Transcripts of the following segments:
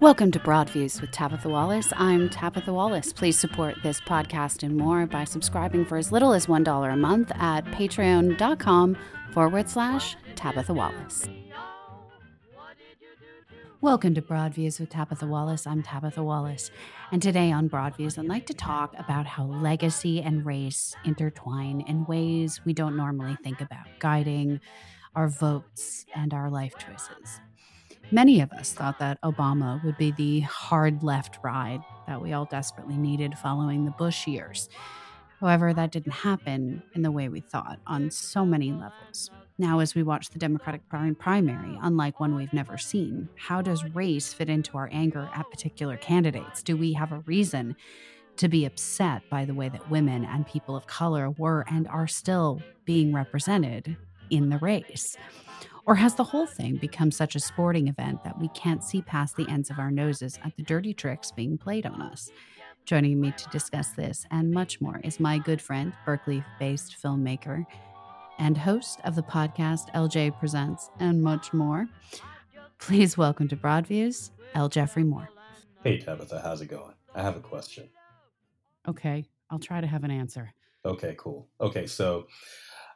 Welcome to Broadviews with Tabitha Wallace. I'm Tabitha Wallace. Please support this podcast and more by subscribing for as little as $1 a month at patreon.com forward slash Tabitha Wallace. Welcome to Broadviews with Tabitha Wallace. I'm Tabitha Wallace. And today on Broadviews, I'd like to talk about how legacy and race intertwine in ways we don't normally think about, guiding our votes and our life choices. Many of us thought that Obama would be the hard left ride that we all desperately needed following the Bush years. However, that didn't happen in the way we thought on so many levels. Now, as we watch the Democratic primary, unlike one we've never seen, how does race fit into our anger at particular candidates? Do we have a reason to be upset by the way that women and people of color were and are still being represented in the race? Or has the whole thing become such a sporting event that we can't see past the ends of our noses at the dirty tricks being played on us? Joining me to discuss this and much more is my good friend, Berkeley based filmmaker and host of the podcast LJ Presents and much more. Please welcome to Broadviews, L. Jeffrey Moore. Hey, Tabitha, how's it going? I have a question. Okay, I'll try to have an answer. Okay, cool. Okay, so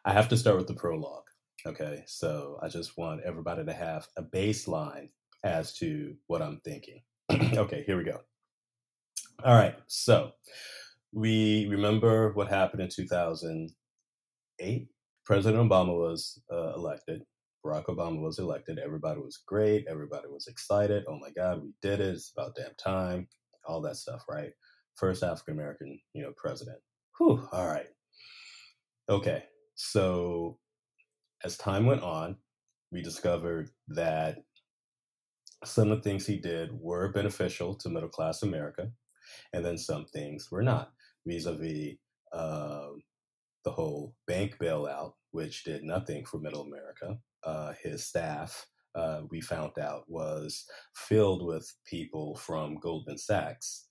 I have to start with the prologue. Okay, so I just want everybody to have a baseline as to what I'm thinking. okay, here we go. All right, so we remember what happened in 2008. President Obama was uh, elected. Barack Obama was elected. Everybody was great. Everybody was excited. Oh my God, we did it. It's about damn time. All that stuff, right? First African American, you know, president. Whew. All right. Okay. So as time went on, we discovered that some of the things he did were beneficial to middle class America, and then some things were not, vis a vis the whole bank bailout, which did nothing for middle America. Uh, his staff, uh, we found out, was filled with people from Goldman Sachs,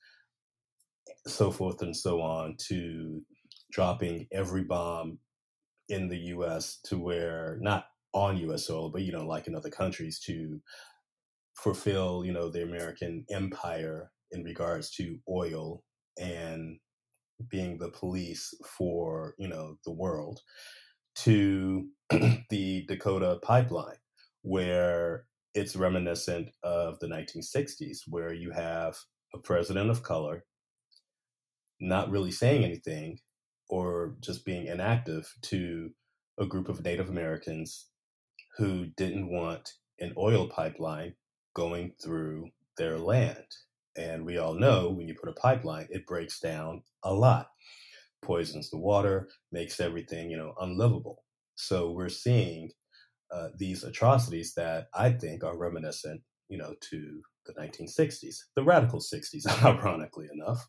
so forth and so on, to dropping every bomb in the US to where not on US soil, but you know, like in other countries to fulfill, you know, the American empire in regards to oil and being the police for, you know, the world to the Dakota pipeline where it's reminiscent of the 1960s where you have a president of color not really saying anything or just being inactive to a group of Native Americans who didn't want an oil pipeline going through their land. And we all know when you put a pipeline, it breaks down a lot, poisons the water, makes everything, you know, unlivable. So we're seeing uh, these atrocities that I think are reminiscent, you know, to the 1960s, the radical 60s, ironically enough.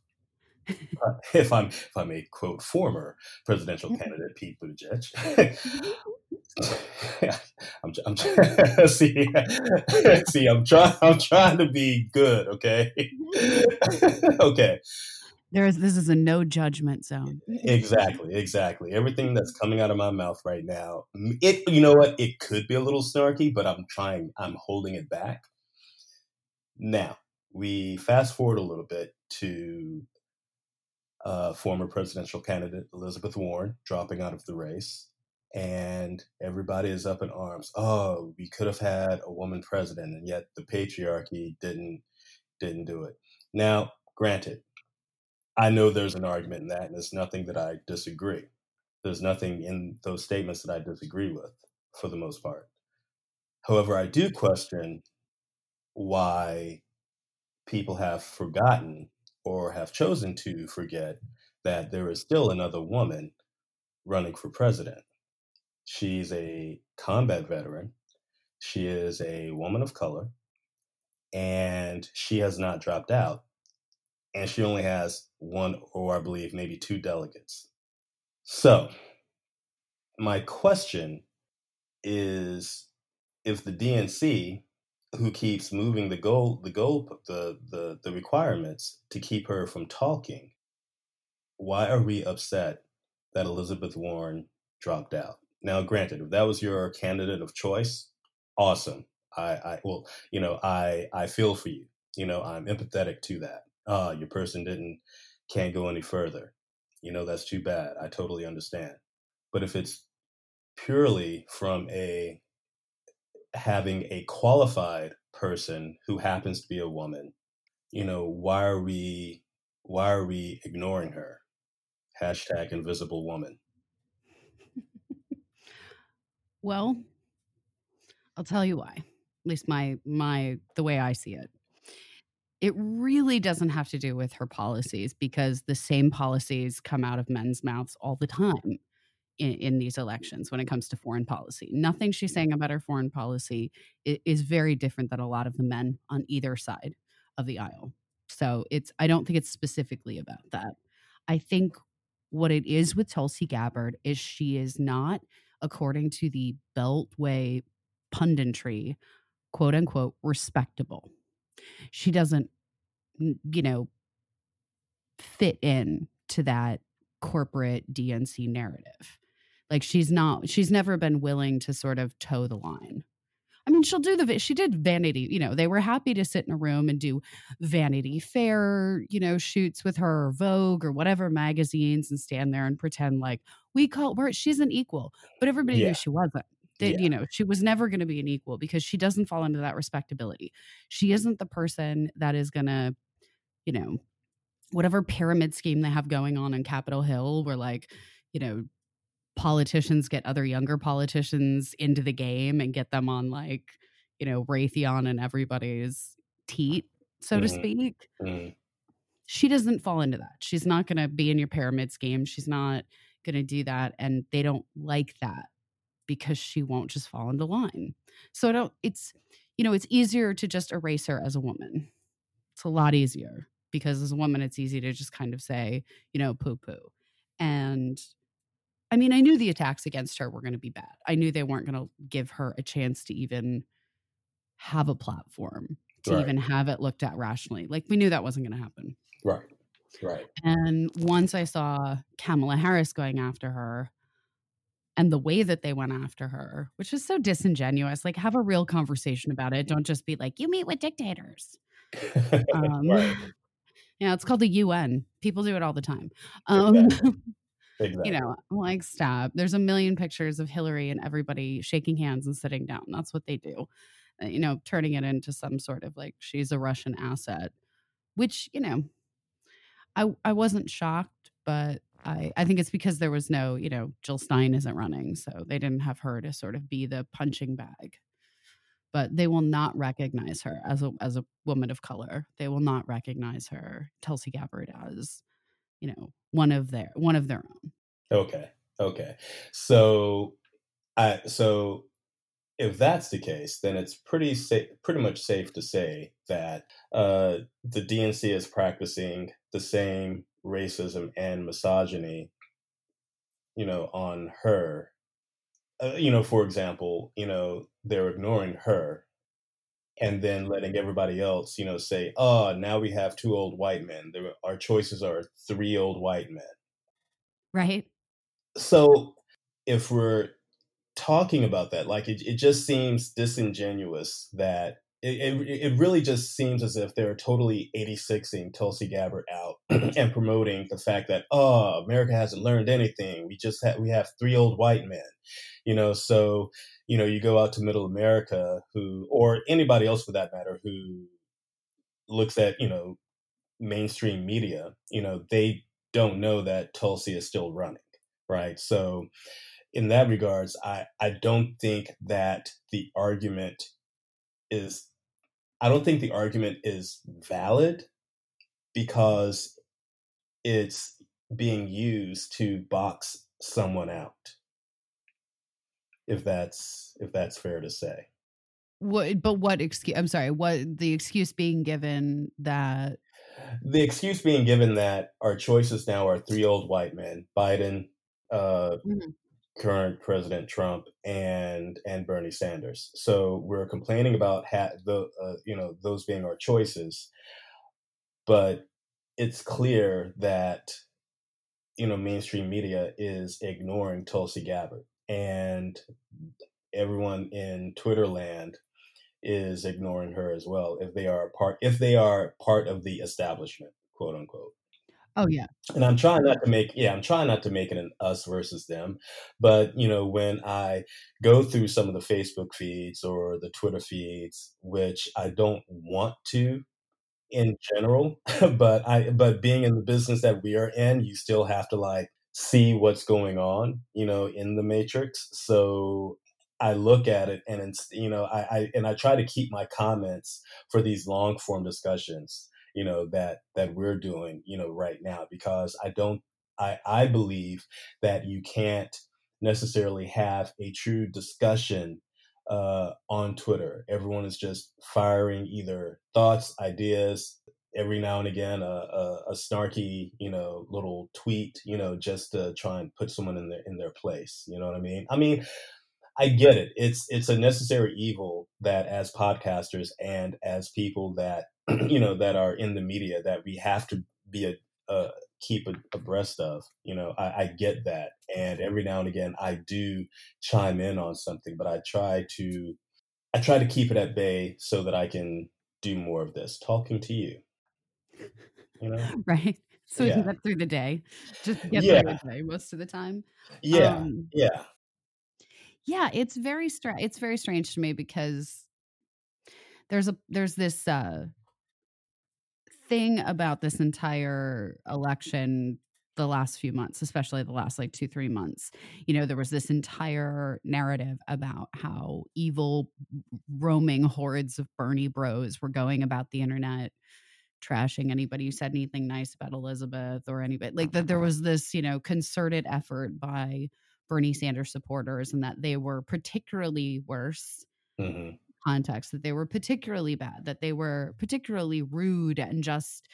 if I'm if I may quote former presidential mm-hmm. candidate Pete Buttigieg. I'm, I'm see see I'm trying I'm trying to be good, okay? okay. There is this is a no judgment zone. exactly, exactly. Everything that's coming out of my mouth right now, it you know what? It could be a little snarky, but I'm trying I'm holding it back. Now, we fast forward a little bit to uh, former presidential candidate Elizabeth Warren dropping out of the race. And everybody is up in arms. Oh, we could have had a woman president, and yet the patriarchy didn't didn't do it. Now, granted, I know there's an argument in that, and it's nothing that I disagree. There's nothing in those statements that I disagree with, for the most part. However, I do question why people have forgotten or have chosen to forget that there is still another woman running for president. She's a combat veteran. She is a woman of color, and she has not dropped out. And she only has one, or I believe maybe two delegates. So, my question is if the DNC who keeps moving the goal the goal the, the the requirements to keep her from talking why are we upset that elizabeth warren dropped out now granted if that was your candidate of choice awesome i i well you know i i feel for you You know, I'm empathetic to that. Ah, your person didn't can't go any further. You know, that's too bad. I totally understand. But if it's purely from a having a qualified person who happens to be a woman, you know, why are we why are we ignoring her? Hashtag invisible woman. well, I'll tell you why. At least my my the way I see it. It really doesn't have to do with her policies because the same policies come out of men's mouths all the time in, in, these elections when it comes to foreign policy. Nothing she's saying about her foreign policy is, is very different than a lot of the men on either side of the aisle. So it's I don't think it's specifically about that. I think what it is with Tulsi Gabbard is she is not, according to the Beltway punditry, quote unquote, respectable. She doesn't, you know, fit in to that corporate DNC narrative. Like she's not, she's never been willing to sort of toe the line. I mean, she'll do the, she did Vanity, you know, they were happy to sit in a room and do Vanity Fair, you know, shoots with her or Vogue or whatever magazines and stand there and pretend like we call her, she's an equal, but everybody yeah. knew she wasn't. That, yeah. you know, she was never going to be an equal because she doesn't fall into that respectability. She isn't the person that is going to, you know, whatever pyramid scheme they have going on in Capitol Hill, where like, you know, politicians get other younger politicians into the game and get them on like, you know, Raytheon and everybody's teat, so mm-hmm. to speak. Mm-hmm. She doesn't fall into that. She's not going to be in your pyramid scheme. She's not going to do that. And they don't like that because she won't just fall into line. So I don't, it's, you know, it's easier to just erase her as a woman. It's a lot easier because as a woman, it's easy to just kind of say, you know, poo poo. And I mean, I knew the attacks against her were going to be bad. I knew they weren't going to give her a chance to even have a platform, to right. even have it looked at rationally. Like we knew that wasn't going to happen. Right. Right. And once I saw Kamala Harris going after her and the way that they went after her, which is so disingenuous, like have a real conversation about it. Don't just be like, you meet with dictators. um, right. Yeah, it's called the UN. People do it all the time. Um, exactly. Exactly. You know, like stop. There's a million pictures of Hillary and everybody shaking hands and sitting down. That's what they do. Uh, you know, turning it into some sort of like she's a Russian asset, which you know, I I wasn't shocked, but I I think it's because there was no you know Jill Stein isn't running, so they didn't have her to sort of be the punching bag. But they will not recognize her as a as a woman of color. They will not recognize her, Tulsi Gabbard, as you know one of their one of their own. Okay okay. So i so if that's the case then it's pretty safe pretty much safe to say that uh, the dnc is practicing the same racism and misogyny you know on her. Uh, you know for example you know they're ignoring her and then letting everybody else, you know, say, "Oh, now we have two old white men. There, our choices are three old white men." Right. So, if we're talking about that, like it, it just seems disingenuous that it, it, it really just seems as if they're totally 86ing Tulsi Gabbard out and promoting the fact that oh America hasn't learned anything. We just have we have three old white men, you know. So you know, you go out to middle America who, or anybody else for that matter, who looks at, you know, mainstream media, you know, they don't know that Tulsi is still running, right? So, in that regards, I, I don't think that the argument is, I don't think the argument is valid because it's being used to box someone out if that's if that's fair to say. What? But what excuse? I'm sorry. What the excuse being given that the excuse being given that our choices now are three old white men: Biden, uh, mm-hmm. current President Trump, and and Bernie Sanders. So we're complaining about ha- the uh, you know those being our choices, but it's clear that you know mainstream media is ignoring Tulsi Gabbard and everyone in Twitter land is ignoring her as well if they are part if they are part of the establishment, quote unquote. Oh yeah. And I'm trying not to make yeah, I'm trying not to make it an us versus them. But you know, when I go through some of the Facebook feeds or the Twitter feeds, which I don't want to in general, but I but being in the business that we are in, you still have to like see what's going on, you know, in the matrix. So I look at it and it's you know, I, I and I try to keep my comments for these long form discussions you know that that we're doing you know right now because i don't i i believe that you can't necessarily have a true discussion uh, on Twitter. Everyone is just firing either thoughts, ideas, every now and again a, a, a, snarky, you know, little tweet, you know, just to try and put someone in their in their place. You know what I mean? I mean, I get it. It's it's a necessary evil that as podcasters and as people that you know that are in the media that we have to be a, a keep abreast of. You know, I, I get that, and every now and again I do chime in on something, but I try to I try to keep it at bay so that I can do more of this, talking to you. You know, right? So yeah. we can get through the day, just get yeah. through the day most of the time. Yeah, um, yeah, yeah. It's very strange. It's very strange to me because there's a there's this uh thing about this entire election the last few months, especially the last like two, three months, you know, there was this entire narrative about how evil roaming hordes of Bernie bros were going about the internet, trashing anybody who said anything nice about Elizabeth or anybody. Like that there was this, you know, concerted effort by Bernie Sanders supporters and that they were particularly worse mm-hmm context that they were particularly bad, that they were particularly rude and just,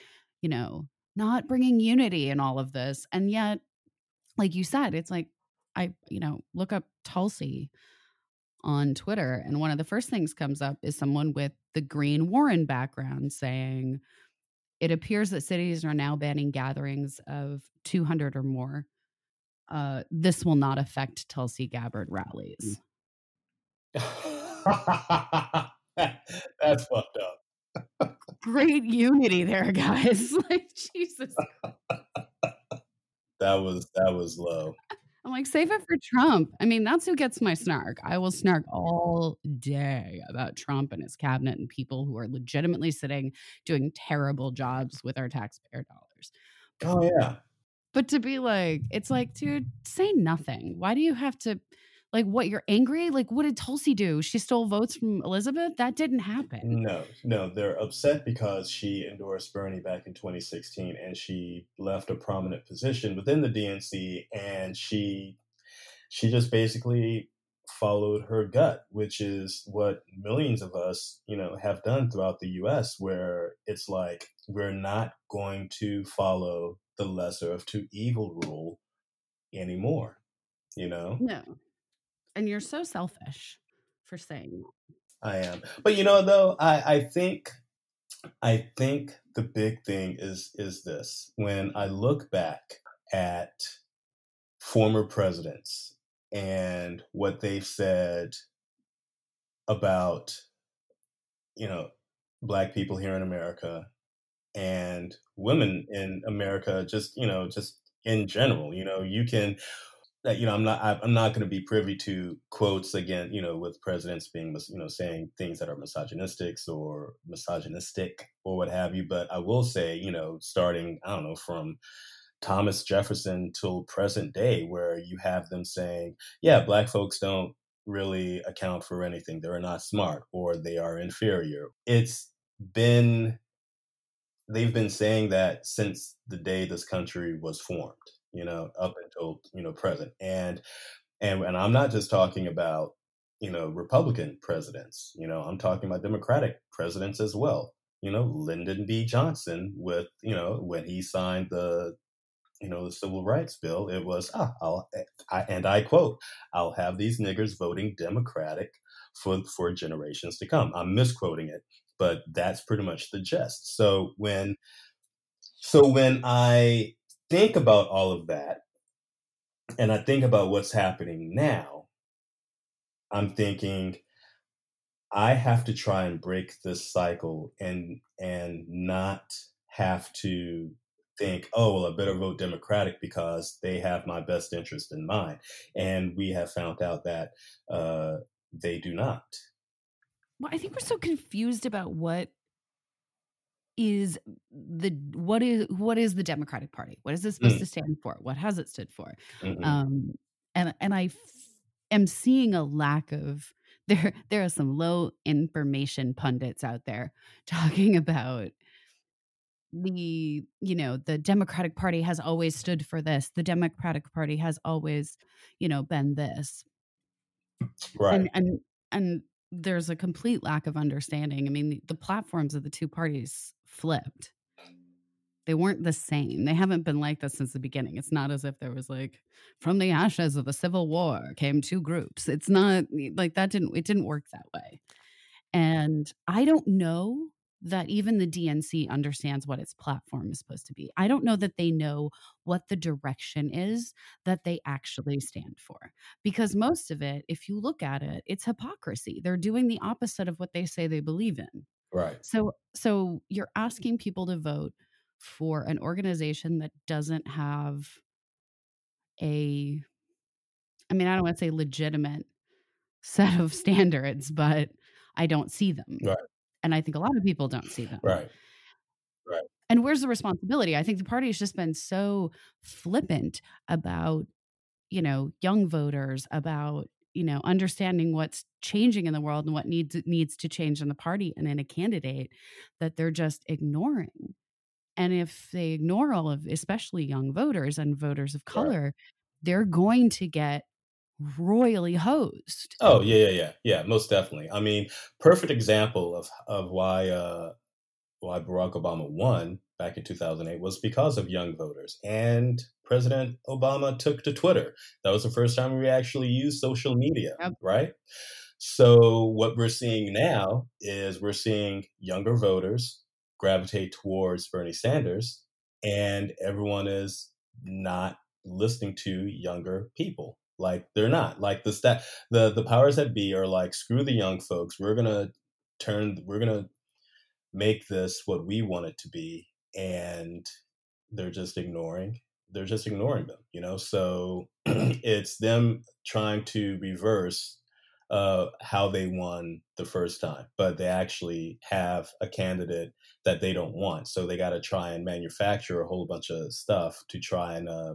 you know, not bringing unity in all of this. And yet, like you said, it's like, I, you know, look up Tulsi on Twitter, and one of the first things comes up is someone with the Green Warren background saying, it appears that cities are now banning gatherings of 200 or more. Uh, this will not affect Tulsi Gabbard rallies. That's fucked up. Great unity there, guys. like Jesus. that was that was low. I'm like, save it for Trump. I mean, that's who gets my snark. I will snark all day about Trump and his cabinet and people who are legitimately sitting doing terrible jobs with our taxpayer dollars. Oh yeah. But to be like, it's like, dude, say nothing. Why do you have to like what you're angry? Like what did tulsi do? She stole votes from elizabeth? That didn't happen. No no they're upset because she endorsed bernie back in 2016 and she left a prominent position within the dnc and she she just basically followed her gut which is what millions of us you know have done throughout the us where it's like we're not going to follow the lesser of two evil rule anymore you know? No and you're so selfish for saying I am. But you know though, I, I think I think the big thing is is this. When I look back at former presidents and what they've said about you know black people here in America and women in America just you know just in general you know you can that you know i'm not i'm not going to be privy to quotes again you know with presidents being you know saying things that are misogynistic or misogynistic or what have you. But i will say you know starting i don't know from thomas jefferson till present day where you have them saying yeah black folks don't really account for anything. They're not smart or they are inferior. It's been they've been saying that since the day this country was formed you know, up until, you know, present. And and and I'm not just talking about, you know, Republican presidents, you know, I'm talking about Democratic presidents as well. You know, Lyndon B. Johnson with, you know, when he signed the you know the civil rights bill it was ah, I'll, eh, I, and i quote i'll have these niggers voting democratic for for generations to come i'm misquoting it but that's pretty much the gist so when so when i think about all of that and I think about what's happening now, I'm thinking I have to try and break this cycle and and not have to think, oh, well, I better vote Democratic because they have my best interest in mind. And we have found out that uh, they do not. Well, I think we're so confused about what is the what is what is the Democratic Party? What is it supposed mm. to stand for? What has it stood for? Mm-hmm. Um, and and I f- am seeing a lack of there. There are some low information pundits out there talking about the you know the democratic party has always stood for this the democratic party has always you know been this right and and and there's a complete lack of understanding. I mean the, platforms of the two parties flipped. They weren't the same. They haven't been like this since the beginning. It's not as if there was like from the ashes of the civil war came two groups. It's not like that didn't it didn't work that way. And i don't know that even the DNC understands what its platform is supposed to be. I don't know that they know what the direction is that they actually stand for. Because most of it, if you look at it, it's hypocrisy. They're doing the opposite of what they say they believe in. Right. So so you're asking people to vote for an organization that doesn't have a I mean, I don't want to say legitimate set of standards, but I don't see them. Right. And I think a lot of people don't see them. Right. Right. And where's the responsibility? I think the party has just been so flippant about, you know, young voters, about, you know, understanding what's changing in the world and what needs needs to change in the party and in a candidate that they're just ignoring. And if they ignore all of especially young voters and voters of color, right. they're going to get royally hosed. Oh yeah, yeah, yeah, yeah, most definitely. I mean, perfect example of of why uh, why Barack Obama won back in 2008 was because of young voters, and President Obama took to Twitter. That was the first time we actually used social media, yep. right? So what we're seeing now is we're seeing younger voters gravitate towards Bernie Sanders, and everyone is not listening to younger people like they're not. Like the stat the the powers that be are like screw the young folks. We're gonna turn we're gonna make this what we want it to be and they're just ignoring they're just ignoring them you know so it's them trying to reverse uh, how they won the first time but they actually have a candidate that they don't want so they got to try and manufacture a whole bunch of stuff to try and uh,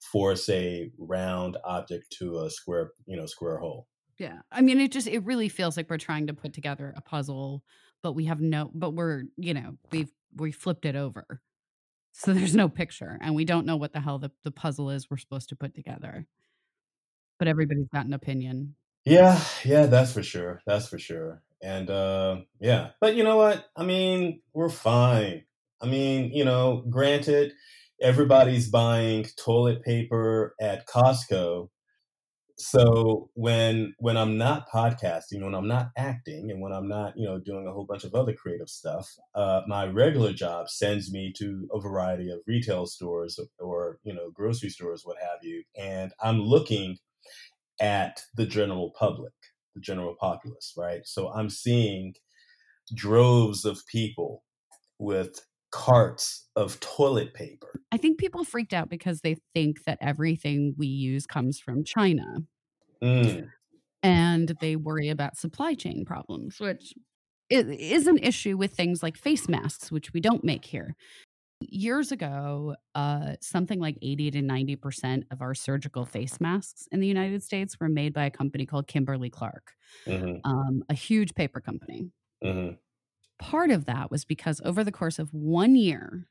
force a round object to a square, you know, square hole. Yeah. I mean, it just, it really feels like we're trying to put together a puzzle, but we have no, but we're, you know, we've, we flipped it over. So there's no picture and we don't know what the hell the, the puzzle is we're supposed to put together. But everybody's got an opinion. Yeah. Yeah. That's for sure. That's for sure. And, uh, yeah. But you know what? I mean, we're fine. I mean, you know, granted, everybody's buying toilet paper at Costco. So when when I'm not podcasting, when I'm not acting, and when I'm not you know doing a whole bunch of other creative stuff, uh, my regular job sends me to a variety of retail stores or you know grocery stores, what have you, and I'm looking at the general public, the general populace, right? So I'm seeing droves of people with carts of toilet paper. I think people freaked out because they think that everything we use comes from China. Mm. And they worry about supply chain problems, which is an issue with things like face masks, which we don't make here. Years ago, uh, something like 80 to 90% of our surgical face masks in the United States were made by a company called Kimberly Clark, mm-hmm. um, a huge paper company. Mm-hmm part of that was because over the course of one year,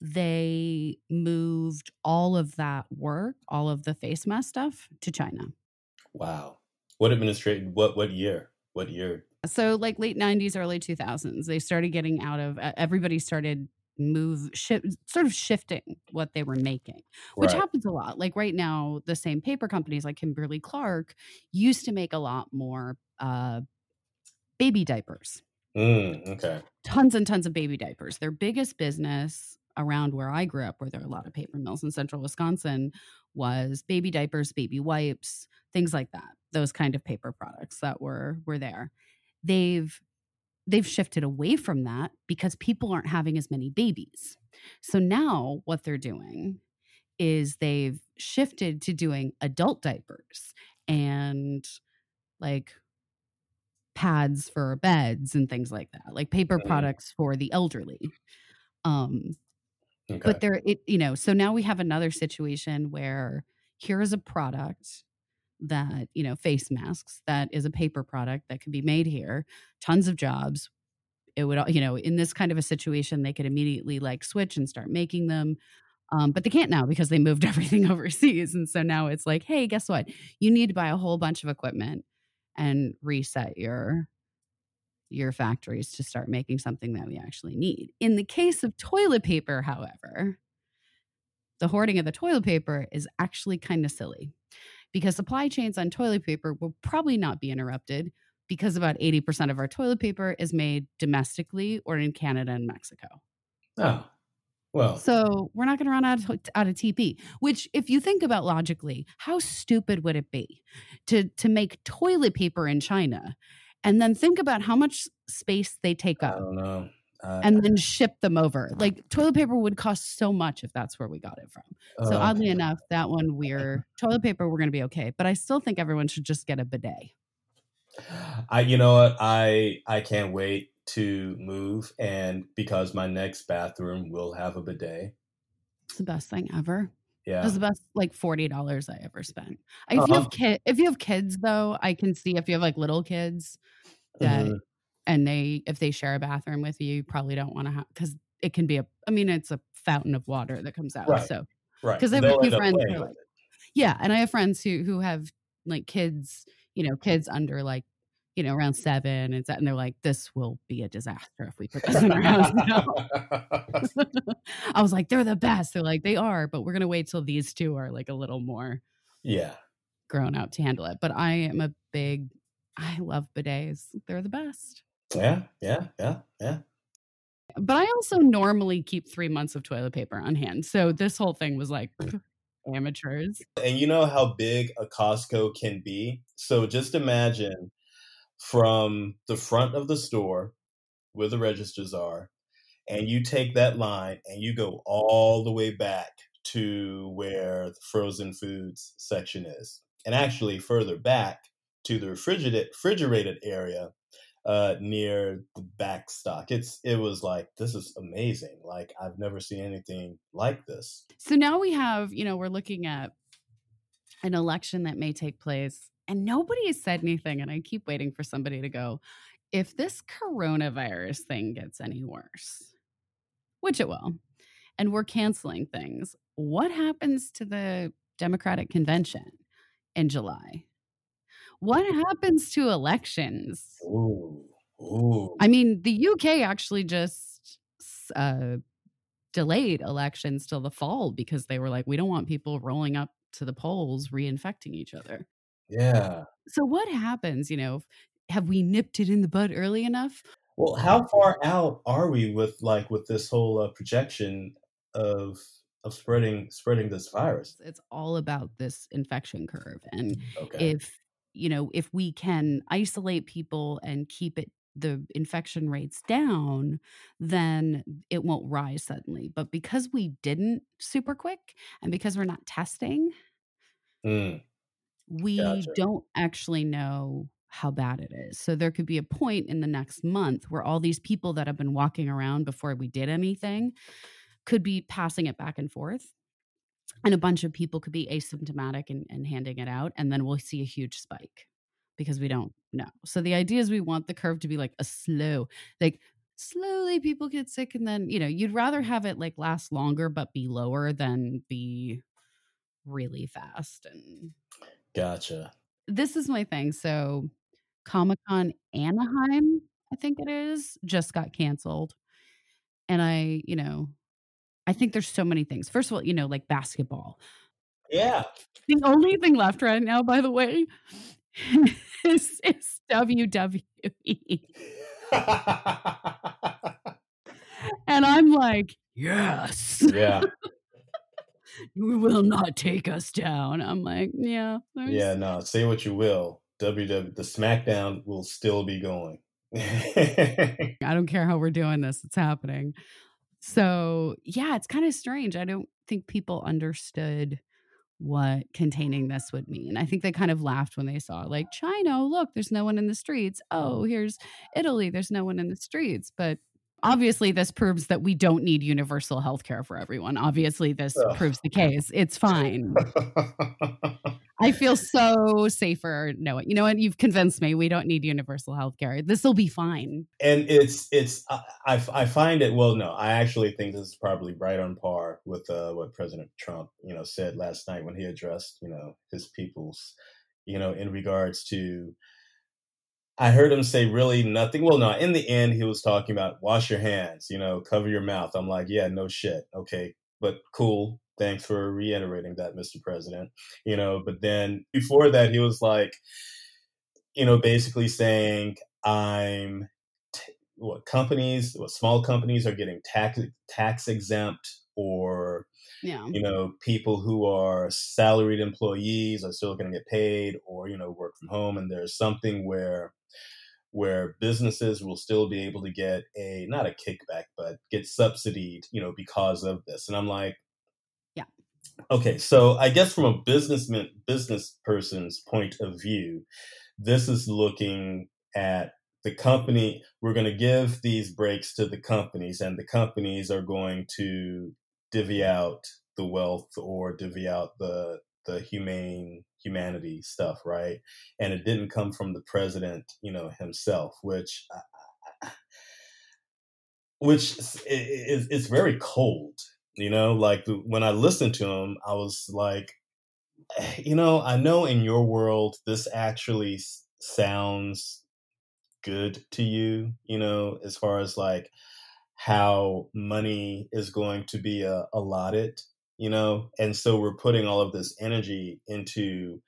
they moved all of that work, all of the face mask stuff to China. Wow. What administration, what, what year? What year? So, like late 90s, early 2000s, they started getting out of, everybody started move shi- sort of shifting what they were making which right. happens a lot like right now the same paper companies like kimberly clark used to make a lot more uh, baby diapers Mm, okay. Tons and tons of baby diapers. Their biggest business around where I grew up, where there are a lot of paper mills in central Wisconsin, was baby diapers, baby wipes, things like that. those kind of paper products that were were there. They've they've shifted away from that because people aren't having as many babies. So now what they're doing is they've shifted to doing adult diapers and like pads for beds and things like that, like paper Mhm. products for the elderly. Um, Okay. but there, it you know, so now we have another situation where here is a product that you know, face masks that is a paper product that could be made here, tons of jobs. It would, you know, in this kind of a situation, they could immediately like switch and start making them. Um, but they can't now because they moved everything overseas. And so now it's like, hey, guess what? You need to buy a whole bunch of equipment and reset your your factories to start making something that we actually need. In the case of toilet paper, however, the hoarding of the toilet paper is actually kind of silly because supply chains on toilet paper will probably not be interrupted because about 80% of our toilet paper is made domestically or in Canada and Mexico. oh, well, So we're not going to run out of, out of TP. Which, if you think about logically, how stupid would it be to to make toilet paper in China, and then think about how much space they take I up, don't know. I, and then ship them over? Like toilet paper would cost so much if that's where we got it from. So uh, oddly enough, that one we're toilet paper we're going to be okay. But I still think everyone should just get a bidet. I, you know what? I I can't wait to move, and because my next bathroom will have a bidet. It's the best thing ever. It Yeah. was the best like forty dollars I ever spent. If you Uh-huh. have kid, if you have kids though, I can see if you have like little kids that Mhm. and they if they share a bathroom with you, you probably don't want to have because it can be a. I mean, it's a fountain of water that comes out. Right. So Right. 'Cause I have a few friends who are like- yeah, and I have friends who who have like kids, you know, kids under like you know around seven and that, and they're like, this will be a disaster if we put this in our house now. I was like, they're the best. They're like, they are, but we're gonna wait till these two are like a little more yeah. grown up to handle it. But I am a big, I love bidets. They're the best. Yeah. Yeah. Yeah. Yeah. But I also normally keep three months of toilet paper on hand. So this whole thing was like mm. amateurs. And you know how big a Costco can be? So just imagine from the front of the store where the registers are, and you take that line and you go all the way back to where the frozen foods section is. And actually further back to the refrigerated refrigerated area uh near the back stock. It's it was like this is amazing. Like I've never seen anything like this. So now we have, you know, we're looking at an election that may take place, and nobody has said anything. And I keep waiting for somebody to go, if this coronavirus thing gets any worse, which it will, and we're canceling things, what happens to the Democratic convention in July? What happens to elections? Ooh. Ooh. I mean, the UK actually just uh, delayed elections till the fall because they were like, we don't want people rolling up to the polls reinfecting each other. Yeah. So what happens? You know, have we nipped it in the bud early enough? Well, how far out are we with like with this whole uh, projection of of spreading spreading this virus? It's all about this infection curve, and Okay. if you know if we can isolate people and keep it the infection rates down then it won't rise suddenly but because we didn't super quick and because we're not testing Mm, we Gotcha. don't actually know how bad it is so there could be a point in the next month where all these people that have been walking around before we did anything could be passing it back and forth and a bunch of people could be asymptomatic and, and handing it out and then we'll see a huge spike because we don't know so the idea is we want the curve to be like a slow like slowly people get sick and then you know you'd rather have it like last longer but be lower than be really fast and gotcha. this is my thing so comic-con anaheim i think it is just got canceled and i you know i think there's so many things first of all you know like basketball Yeah. the only thing left right now, by the way, is, is WWE. And I'm like, yes. yeah. will not take us down. I'm like, yeah. Yeah, no, say what you will. WW the SmackDown will still be going. I don't care how we're doing this, it's happening. So, yeah, it's kind of strange. I don't think people understood what containing this would mean. I think they kind of laughed when they saw, like, China, look, there's no one in the streets. Oh, here's Italy, there's no one in the streets. But obviously, this proves that we don't need universal health care for everyone. Obviously, this proves the case. It's fine. I feel so safer knowing. You know what? You've convinced me. We don't need universal health care. This will be fine. And it's it's I, I find it well. No, I actually think this is probably right on par with uh, what President Trump you know said last night when he addressed you know his people's you know in regards to. I heard him say really nothing. Well, no, in the end, he was talking about wash your hands, you know, cover your mouth. I'm like, yeah, no shit. Okay, but cool thanks for reiterating that, Mr. President. You know, but then before that, he was like, you know, basically saying, I'm t- what companies, what small companies are getting tax tax exempt, or yeah. you know, people who are salaried employees are still going to get paid, or you know, work from home, and there's something where where businesses will still be able to get a not a kickback but get subsidied you know because of this and i'm like Yeah. Okay, so I guess from a businessman business person's point of view, this is looking at the company. We're going to give these breaks to the companies, and the companies are going to divvy out the wealth or divvy out the the humane humanity stuff, right? And it didn't come from the president, you know, himself, which which is, is very cold you know, like when I listened to him, I was like, you know, I know in your world this actually sounds good to you, you know, as far as like how money is going to be uh, allotted, you know, and so we're putting all of this energy into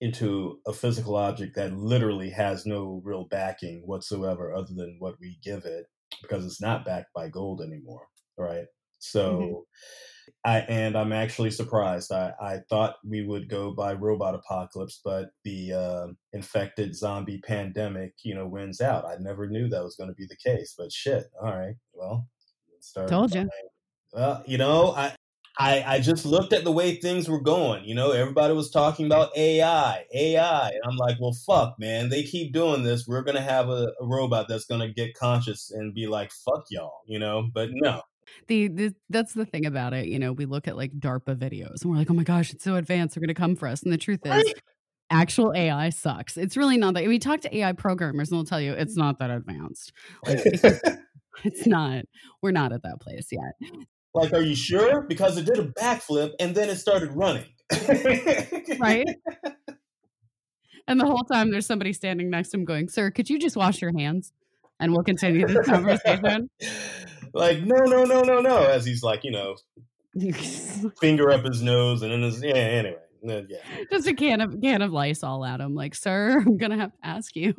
into a physical object that literally has no real backing whatsoever other than what we give it because it's not backed by gold anymore right Mm-hmm. So, mm-hmm. I and I'm actually surprised. I, I thought we would go by robot apocalypse, but the uh, infected zombie pandemic, you know, wins out. I never knew that was going to be the case, but shit. All right, well, start told you. Well, you know, I I, I just looked at the way things were going. You know, everybody was talking about AI, AI. And I'm like, well, fuck, man. They keep doing this. We're going to have a, a robot that's going to get conscious and be like, fuck y'all, you know? But no, the, the that's the thing about it. You know, we look at like DARPA videos and we're like, oh my gosh, it's so advanced. They're going to come for us. And the truth is, actual AI sucks. It's really not that. We talk to AI programmers and they'll tell you it's not that advanced. Like, it's not. We're not at that place yet. Like, are you sure? Because it did a backflip and then it started running. right. And the whole time there's somebody standing next to him going, Sir, could you just wash your hands? And we'll continue this conversation like, no, no, no, no, no, as he's like, you know, finger up his nose and in his yeah. Anyway, yeah. Just a can of can of Lysol at him, like, sir, I'm gonna have to ask you.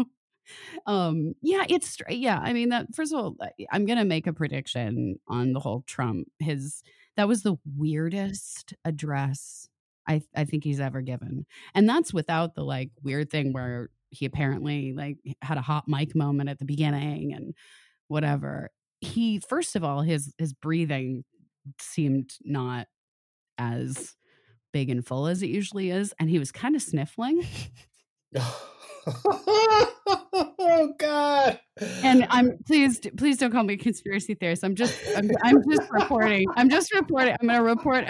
Um, yeah, it's yeah. I mean, that first of all, I'm gonna make a prediction on the whole Trump. His that was the weirdest address I I think he's ever given, and that's without the like weird thing where he apparently like had a hot mic moment at the beginning and whatever he first of all his his breathing seemed not as big and full as it usually is and he was kind of sniffling oh god. And i'm please please don't call me a conspiracy theorist. I'm just i'm, I'm just reporting. I'm just reporting. I'm going to report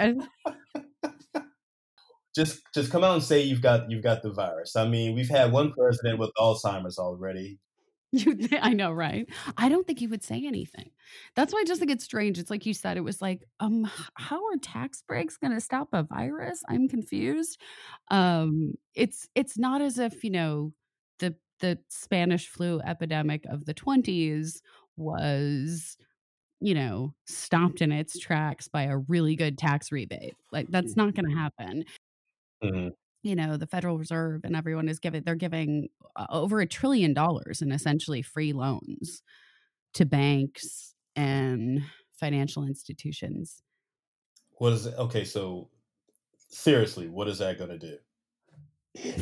just just come out and say you've got you've got the virus. I mean we've had one president with alzheimer's already You, I know, right? I don't think he would say anything. That's why I just think it's strange. It's like you said. It was like, um, how are tax breaks going to stop a virus? I'm confused. Um, it's it's not as if you know the the Spanish flu epidemic of the 20s was you know stopped in its tracks by a really good tax rebate. Like that's not going to happen. Mm-hmm you know the federal reserve and everyone is giving they're giving uh, over a trillion dollars in essentially free loans to banks and financial institutions What is? Okay, so seriously, what is that going to do?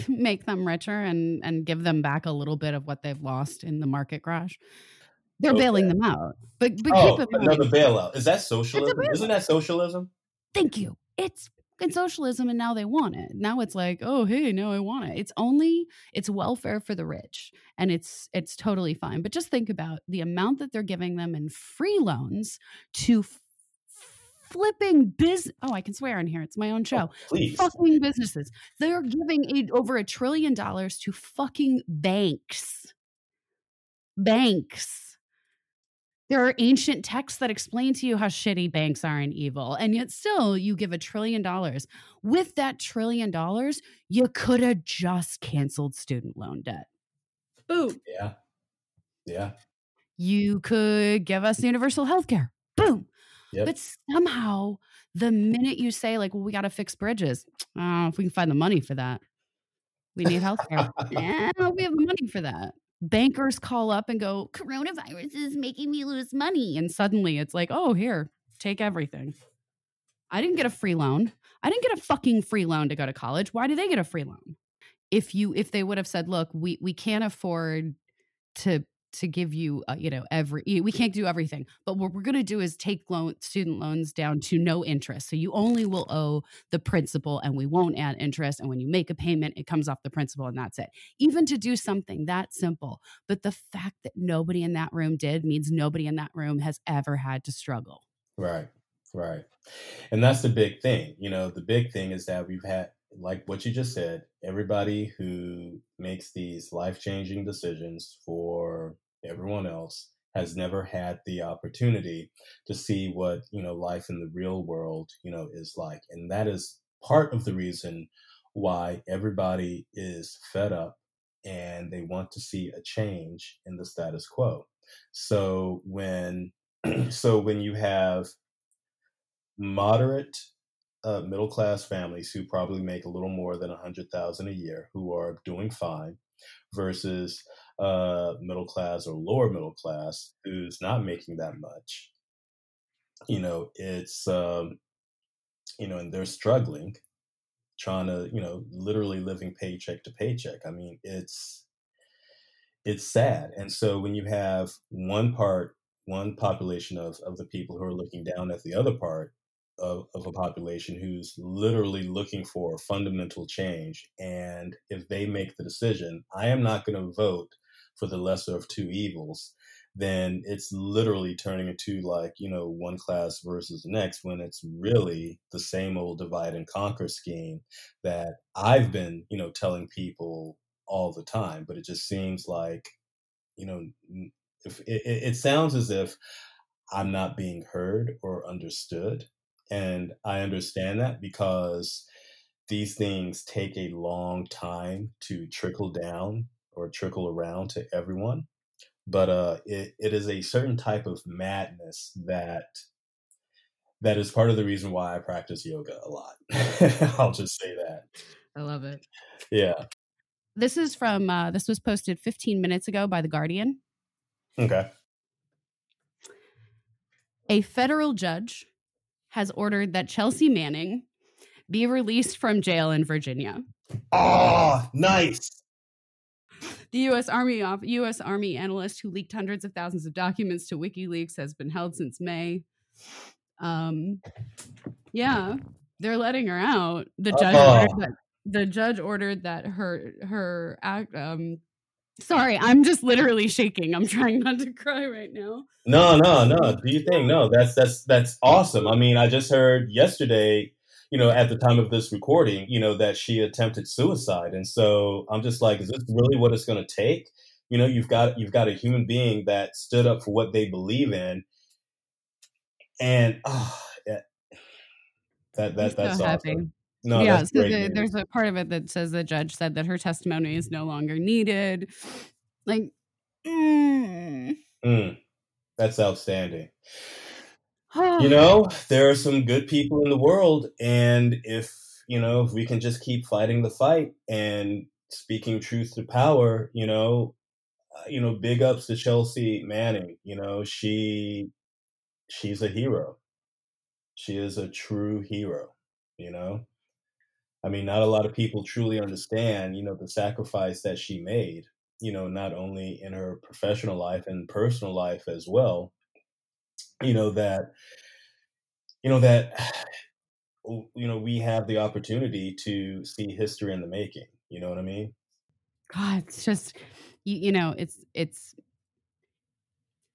Make them richer and and give them back a little bit of what they've lost in the market crash. They're okay. bailing them out, but but oh, keep another bailout. Is that socialism? Isn't that socialism? Thank you. It's in socialism and now they want it. Now it's like oh hey now i want it. It's only it's welfare for the rich and it's it's totally fine. But just think about the amount that they're giving them in free loans to flipping biz oh i can swear on here it's my own oh, show. oh, fucking businesses. They're giving a, over a trillion dollars to fucking banks. Banks there are ancient texts that explain to you how shitty banks are and evil and yet still you give a trillion dollars. With that trillion dollars you could have just canceled student loan debt. Boom. Yeah. Yeah. You could give us universal health care boom. Yep. But somehow, the minute you say, like, well, we got to fix bridges, oh, if we can find the money for that, we need healthcare. yeah, we have the money for that. Bankers call up and go, coronavirus is making me lose money. And suddenly it's like, oh, here, take everything. I didn't get a free loan. I didn't get a fucking free loan to go to college. Why do they get a free loan? If you if they would have said, look, we we can't afford to to give you, uh, you know, every, we can't do everything, but what we're going to do is take loan, student loans down to no interest. So you only will owe the principal and we won't add interest. And when you make a payment, it comes off the principal and that's it. Even to do something that simple. But the fact that nobody in that room did means nobody in that room has ever had to struggle. Right. Right. And that's the big thing. You know, the big thing is that we've had like what you just said, everybody who makes these life changing decisions for everyone else has never had the opportunity to see what you know life in the real world you know is like. And that is part of the reason why everybody is fed up and they want to see a change in the status quo. So when so when you have moderate uh, middle class families who probably make a little more than a hundred thousand a year who are doing fine versus uh, middle class or lower middle class who's not making that much. You know, it's, um, you know, and they're struggling, trying to, you know, literally living paycheck to paycheck. I mean, it's, it's sad. And so when you have one part, one population of, of the people who are looking down at the other part of, of a population who's literally looking for fundamental change. And if they make the decision, I am not going to vote for the lesser of two evils, then it's literally turning into like, you know, one class versus the next when it's really the same old divide and conquer scheme that I've been, you know, telling people all the time. But it just seems like, you know, if it, it sounds as if I'm not being heard or understood. And I understand that because these things take a long time to trickle down or trickle around to everyone. But uh, it, it is a certain type of madness that that is part of the reason why I practice yoga a lot. I'll just say that. I love it. Yeah. This is from uh, this was posted 15 minutes ago by the Guardian. Okay. A federal judge has ordered that Chelsea Manning be released from jail in Virginia. Oh, nice. The U.S. Army U.S. Army analyst who leaked hundreds of thousands of documents to WikiLeaks has been held since May. Um, yeah, they're letting her out. The judge uh-huh. ordered that. The judge ordered that her her act. Um, sorry, I'm just literally shaking. I'm trying not to cry right now. No, no, no. Do you think no? That's that's that's awesome. I mean, I just heard yesterday you know, at the time of this recording, you know, that she attempted suicide. And so I'm just like, is this really what it's going to take? You know, you've got you've got a human being that stood up for what they believe in, and oh, yeah, that that that's so awesome. No, yeah, so the, there's a part of it that says the judge said that her testimony is no longer needed. Like, mm. Mm, that's outstanding you know, there are some good people in the world, and if you know, if we can just keep fighting the fight and speaking truth to power, you know, uh, you know, big ups to Chelsea Manning. You know, she she's a hero. She is a true hero, you know? I mean, not a lot of people truly understand, you know, the sacrifice that she made, you know, not only in her professional life and personal life as well, you know, that, you know, that, you know, we have the opportunity to see history in the making. You know what I mean? God, it's just, you, you know, it's, it's,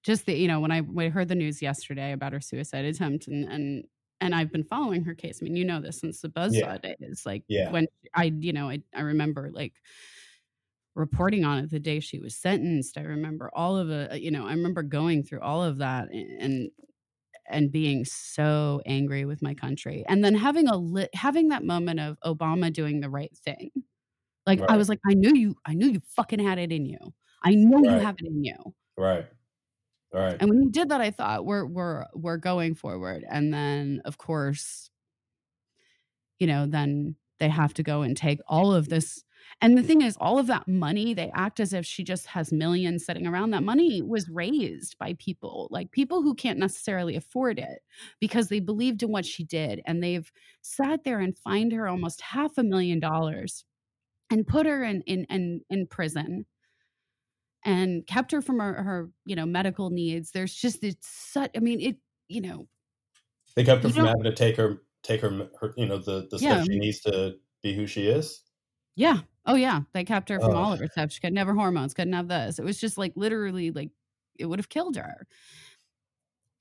just the you know when I, when I heard the news yesterday about her suicide attempt and and and I've been following her case. I mean, you know this since the buzzsaw yeah. days. Like yeah. when I, you know, I, I remember like reporting on it the day she was sentenced. I remember all of it. Uh, you know, I remember going through all of that and and being so angry with my country, and then having a lit, having that moment of Obama doing the right thing. Like right. I was like, I knew you, I knew you fucking had it in you. I know right. you have it in you. Right. Right. And when he did that, I thought we're we're we're going forward. And then of course, you know, then they have to go and take all of this. And the thing is, all of that money, they act as if she just has millions sitting around. That money was raised by people, like people who can't necessarily afford it because they believed in what she did. And they've sat there and fined her almost half a million dollars and put her in in in, in prison and kept her from her, her you know medical needs there's just it's such i mean it you know they kept her from having to take her take her, her you know the the yeah. stuff she needs to be who she is yeah oh yeah they kept her from all of her stuff she couldn't have her hormones couldn't have this it was just like literally like it would have killed her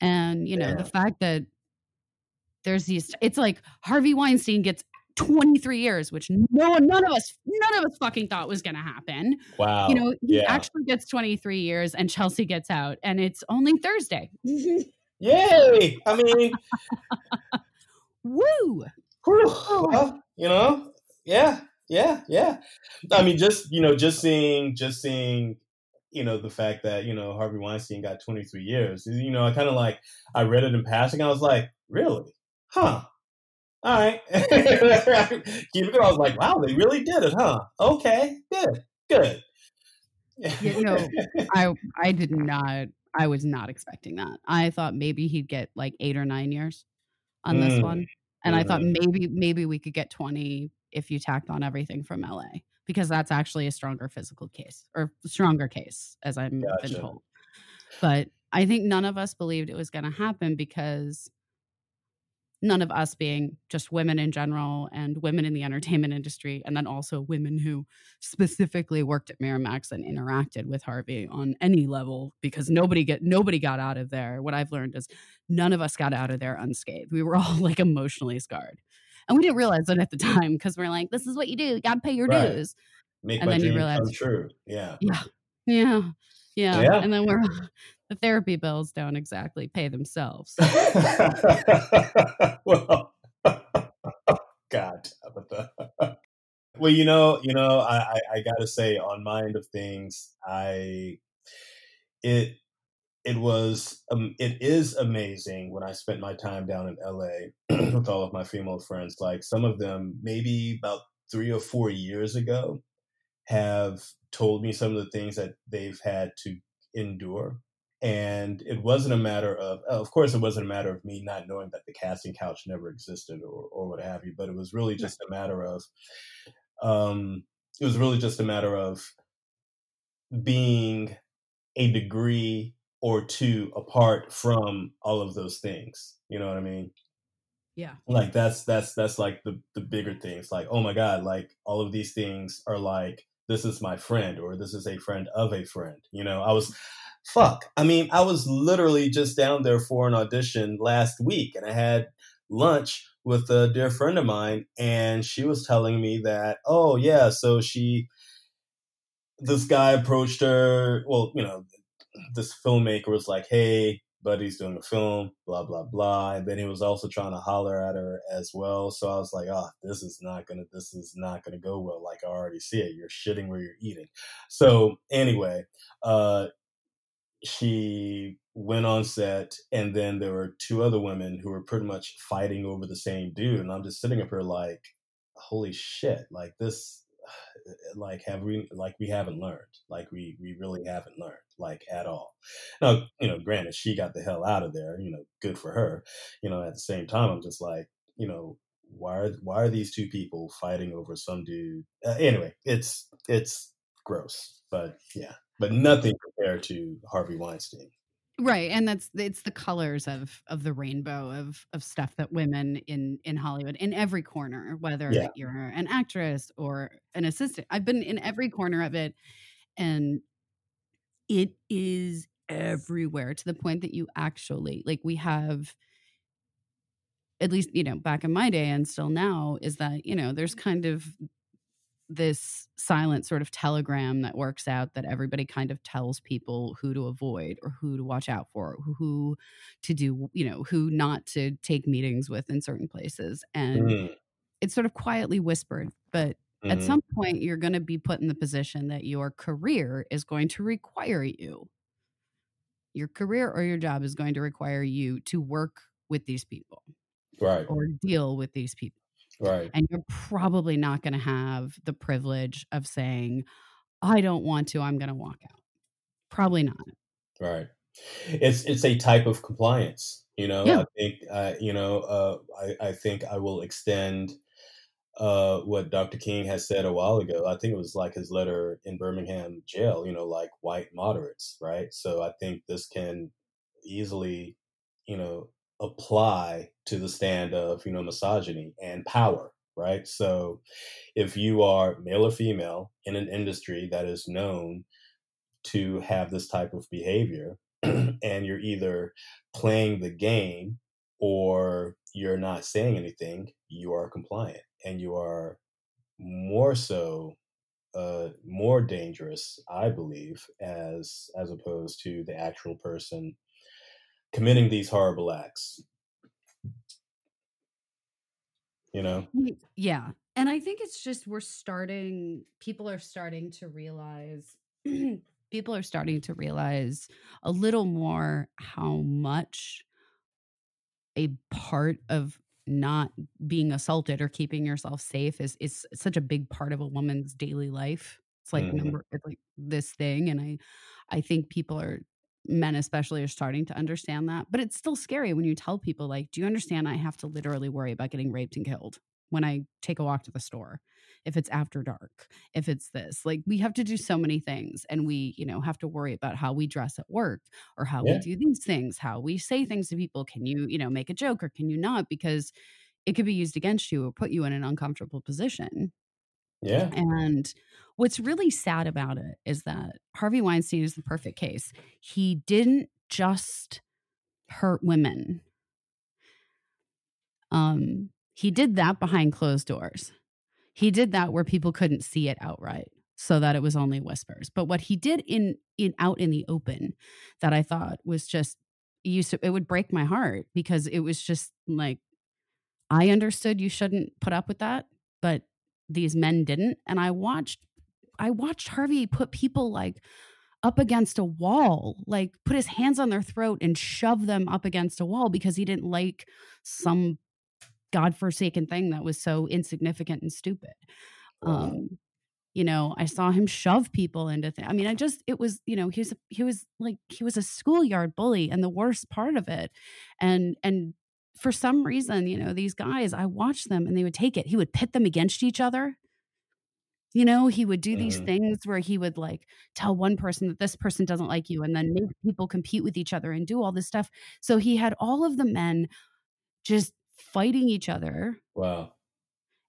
and you know yeah. the fact that there's these it's like harvey weinstein gets 23 years, which no one, none of us, none of us fucking thought was gonna happen. Wow. You know, he yeah. actually gets 23 years and Chelsea gets out, and it's only Thursday. Yay! I mean Woo! Oh. Well, you know, yeah, yeah, yeah. I mean, just you know, just seeing just seeing you know the fact that you know Harvey Weinstein got 23 years. You know, I kind of like I read it in passing. I was like, really? Huh? All right. Keep it going. I was like, wow, they really did it, huh? Okay, good, good. you know, I I did not. I was not expecting that. I thought maybe he'd get like eight or nine years on mm. this one, and mm. I thought mm-hmm. maybe maybe we could get twenty if you tacked on everything from LA because that's actually a stronger physical case or stronger case, as I'm gotcha. been told. But I think none of us believed it was going to happen because none of us being just women in general and women in the entertainment industry and then also women who specifically worked at Miramax and interacted with Harvey on any level because nobody get nobody got out of there what I've learned is none of us got out of there unscathed we were all like emotionally scarred and we didn't realize it at the time because we're like this is what you do you got to pay your right. dues Make and then you realize true yeah yeah yeah yeah. yeah. And then we're the therapy bills don't exactly pay themselves. well, God, well, you know, you know, I, I, I got to say, on my end of things, I it it was um, it is amazing when I spent my time down in LA with all of my female friends. Like some of them, maybe about three or four years ago, have told me some of the things that they've had to endure and it wasn't a matter of of course it wasn't a matter of me not knowing that the casting couch never existed or or what have you but it was really just a matter of um it was really just a matter of being a degree or two apart from all of those things you know what i mean yeah like that's that's that's like the the bigger things like oh my god like all of these things are like this is my friend or this is a friend of a friend you know i was fuck. I mean, I was literally just down there for an audition last week and I had lunch with a dear friend of mine and she was telling me that, oh, yeah, so she, this guy approached her. Well, you know, this filmmaker was like, hey, buddy's doing a film, blah, blah, blah. And then he was also trying to holler at her as well. So I was like, oh, this is not to, this is not to go well. Like I already see it. You're shitting where you're eating. So anyway, uh, she went on set and then there were two other women who were pretty much fighting over the same dude and i'm just sitting up here like holy shit like this like have we like we haven't learned. Like we we really haven't learned like at all. Now you know granted she got the hell out of there you know good for her. You know at the same time i'm just like you know why are why are these two people fighting over some dude? Uh, anyway it's it's gross but yeah. But nothing compared to harvey weinstein right and that's it's the colors of of the rainbow of of stuff that women in in hollywood in every corner whether yeah. you're an actress or an assistant i've been in every corner of it and it is everywhere to the point that you actually like we have at least you know back in my day and still now is that you know there's kind of this silent sort of telegram that works out that everybody kind of tells people who to avoid or who to watch out for who to do you know who not to take meetings with in certain places and mm-hmm. it's sort of quietly whispered but mm-hmm. at some point you're going to be put in the position that your career is going to require you your career or your job is going to require you to work with these people right or deal with these people Right. And you're probably not going to have the privilege of saying, I don't want to, I'm going to walk out. Probably not. Right. It's it's a type of compliance, you know. Yeah. I think uh, you know, uh, I, I think I will extend uh, what Dr. King has said a while ago. I think it was like his letter in Birmingham jail, you know, like white moderates, right? So I think this can easily, you know, apply to the stand of you know misogyny and power right? So if you are male or female in an industry that is known to have this type of behavior and you're either playing the game or you're not saying anything you are compliant and you are more so uh, more dangerous i believe as as opposed to the actual person committing these horrible acts. You know? Yeah. And I think it's just we're starting, people are starting to realize, people are starting to realize a little more how much a part of not being assaulted or keeping yourself safe is is such a big part of a woman's daily life. It's like mm-hmm. number it's like this thing and I I think people are men especially are starting to understand that but it's still scary when you tell people like do you understand i have to literally worry about getting raped and killed when i take a walk to the store if it's after dark if it's this like we have to do so many things and we you know have to worry about how we dress at work or how yeah. we do these things how we say things to people can you you know make a joke or can you not because it could be used against you or put you in an uncomfortable position yeah. And what's really sad about it is that Harvey Weinstein is the perfect case. He didn't just hurt women. Um, he did that behind closed doors. He did that where people couldn't see it outright so that it was only whispers. But what he did in in out in the open that I thought was just used to it would break my heart because it was just like I understood you shouldn't put up with that, but these men didn't and i watched i watched harvey put people like up against a wall like put his hands on their throat and shove them up against a wall because he didn't like some godforsaken thing that was so insignificant and stupid um you know i saw him shove people into things i mean i just it was you know he was he was like he was a schoolyard bully and the worst part of it and and for some reason, you know, these guys, I watched them and they would take it. He would pit them against each other. You know, he would do these mm-hmm. things where he would like tell one person that this person doesn't like you and then make people compete with each other and do all this stuff. So he had all of the men just fighting each other. Wow.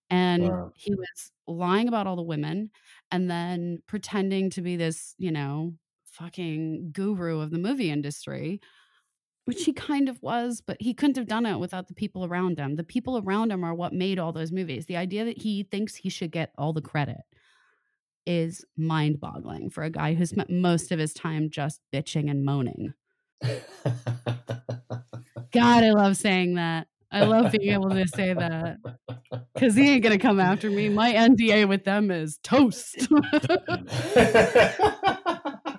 And wow. he was lying about all the women and then pretending to be this, you know, fucking guru of the movie industry which he kind of was, but he couldn't have done it without the people around him. The people around him are what made all those movies. The idea that he thinks he should get all the credit is mind boggling for a guy who spent most of his time just bitching and moaning. God, I love saying that. I love being able to say that because he ain't going to come after me. My NDA with them is toast.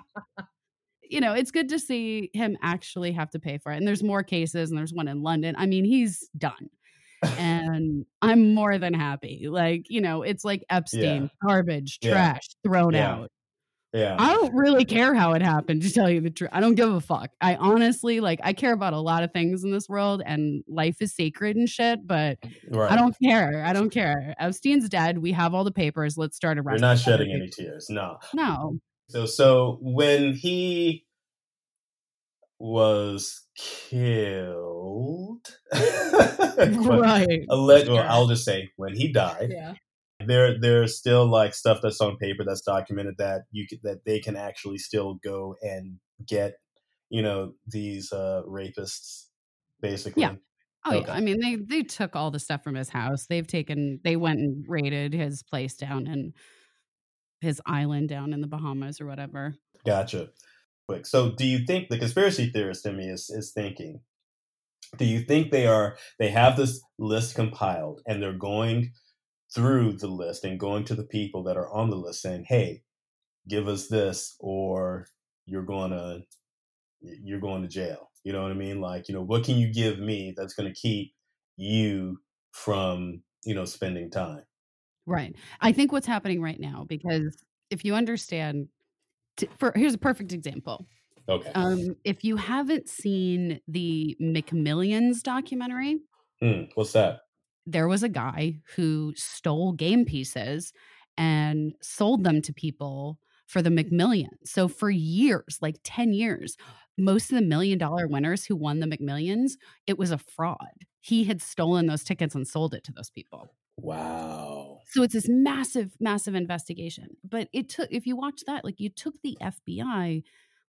you know, it's good to see him actually have to pay for it. And there's more cases, and there's one in London. I mean, he's done. and I'm more than happy. Like, you know, it's like Epstein, Yeah. garbage, Yeah. trash, thrown Yeah. out. Yeah. I don't really care how it happened, to tell you the truth. I don't give a fuck. I honestly like I care about a lot of things in this world and life is sacred and shit, but right. I don't care. I don't care. Epstein's dead. We have all the papers. Let's start a We're not shedding any tears. No. No. So so when he was killed, right. alleged, well. I'll just say when he died, Yeah. there there's still like stuff that's on paper that's documented that you could, that they can actually still go and get you know these uh rapists basically Yeah. Oh Okay. yeah. I mean they they took all the stuff from his house. They've taken they went and raided his place down in his island down in the Bahamas or whatever. gotcha. Quick. So do you think the conspiracy theorist in me is is thinking do you think they are they have this list compiled and they're going through the list and going to the people that are on the list saying hey give us this or you're going to you're going to jail you know what i mean? Like you know what can you give me that's going to keep you from you know spending time Right. I think what's happening right now because if you understand t- for here's a perfect example. okay Um if you haven't seen the McMillions documentary, Hmm, what's that there was a guy who stole game pieces and sold them to people for the McMillions. So for years, like 10 years, most of the million dollar winners who won the McMillions, it was a fraud. He had stolen those tickets and sold it to those people. wow So it's this massive, massive investigation. But it took, if you watch that, like you took the FBI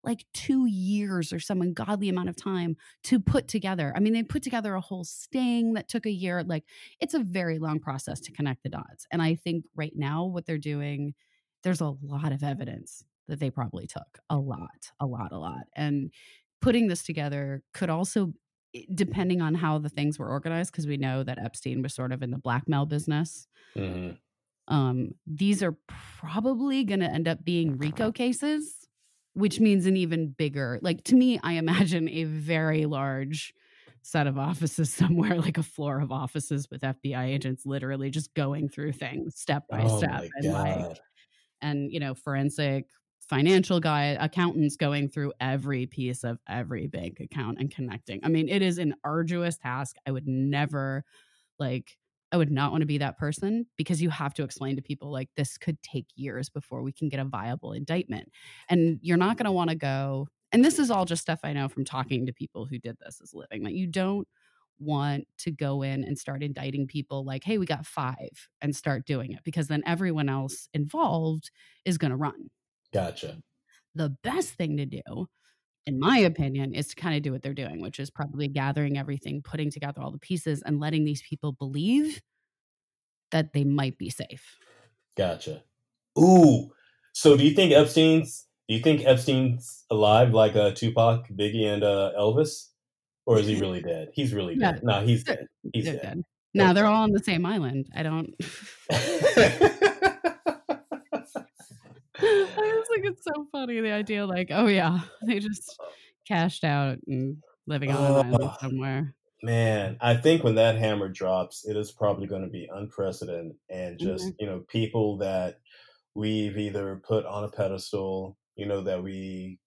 like two years or some ungodly amount of time to put together. I mean, they put together a whole sting that took a year. Like it's a very long process to connect the dots. And I think right now, what they're doing, there's a lot of evidence that they probably took a lot, a lot, a lot. And putting this together could also, depending on how the things were organized, because we know that Epstein was sort of in the blackmail business. Hmm um, these are probably going to end up being RICO cases, which means an even bigger, like to me, I imagine a very large set of offices somewhere, like a floor of offices with FBI agents literally just going through things step by oh step and like, and you know, forensic financial guy accountants going through every piece of every bank account and connecting. I mean, it is an arduous task. I would never like I would not want to be that person because you have to explain to people like this could take years before we can get a viable indictment. And you're not going to want to go and this is all just stuff I know from talking to people who did this as living. Like you don't want to go in and start indicting people like, hey, we got five and start doing it because then everyone else involved is going to run. Gotcha The best thing to do, in my opinion, is to kind of do what they're doing, which is probably gathering everything, putting together all the pieces, and letting these people believe that they might be safe. Gotcha. Ooh. So do you think Epstein's do you think Epstein's alive like uh, Tupac, Biggie, and uh, Elvis? Or is he really dead? He's really dead. No, he's dead. He's dead. dead. Now they're all on the same island. I don't. I just think it's so funny the idea, like, oh yeah, they just cashed out and living on an island somewhere. Man, I think when that hammer drops, it is probably going to be unprecedented and just, Mhm. you know, people that we've either put on a pedestal, you know, that we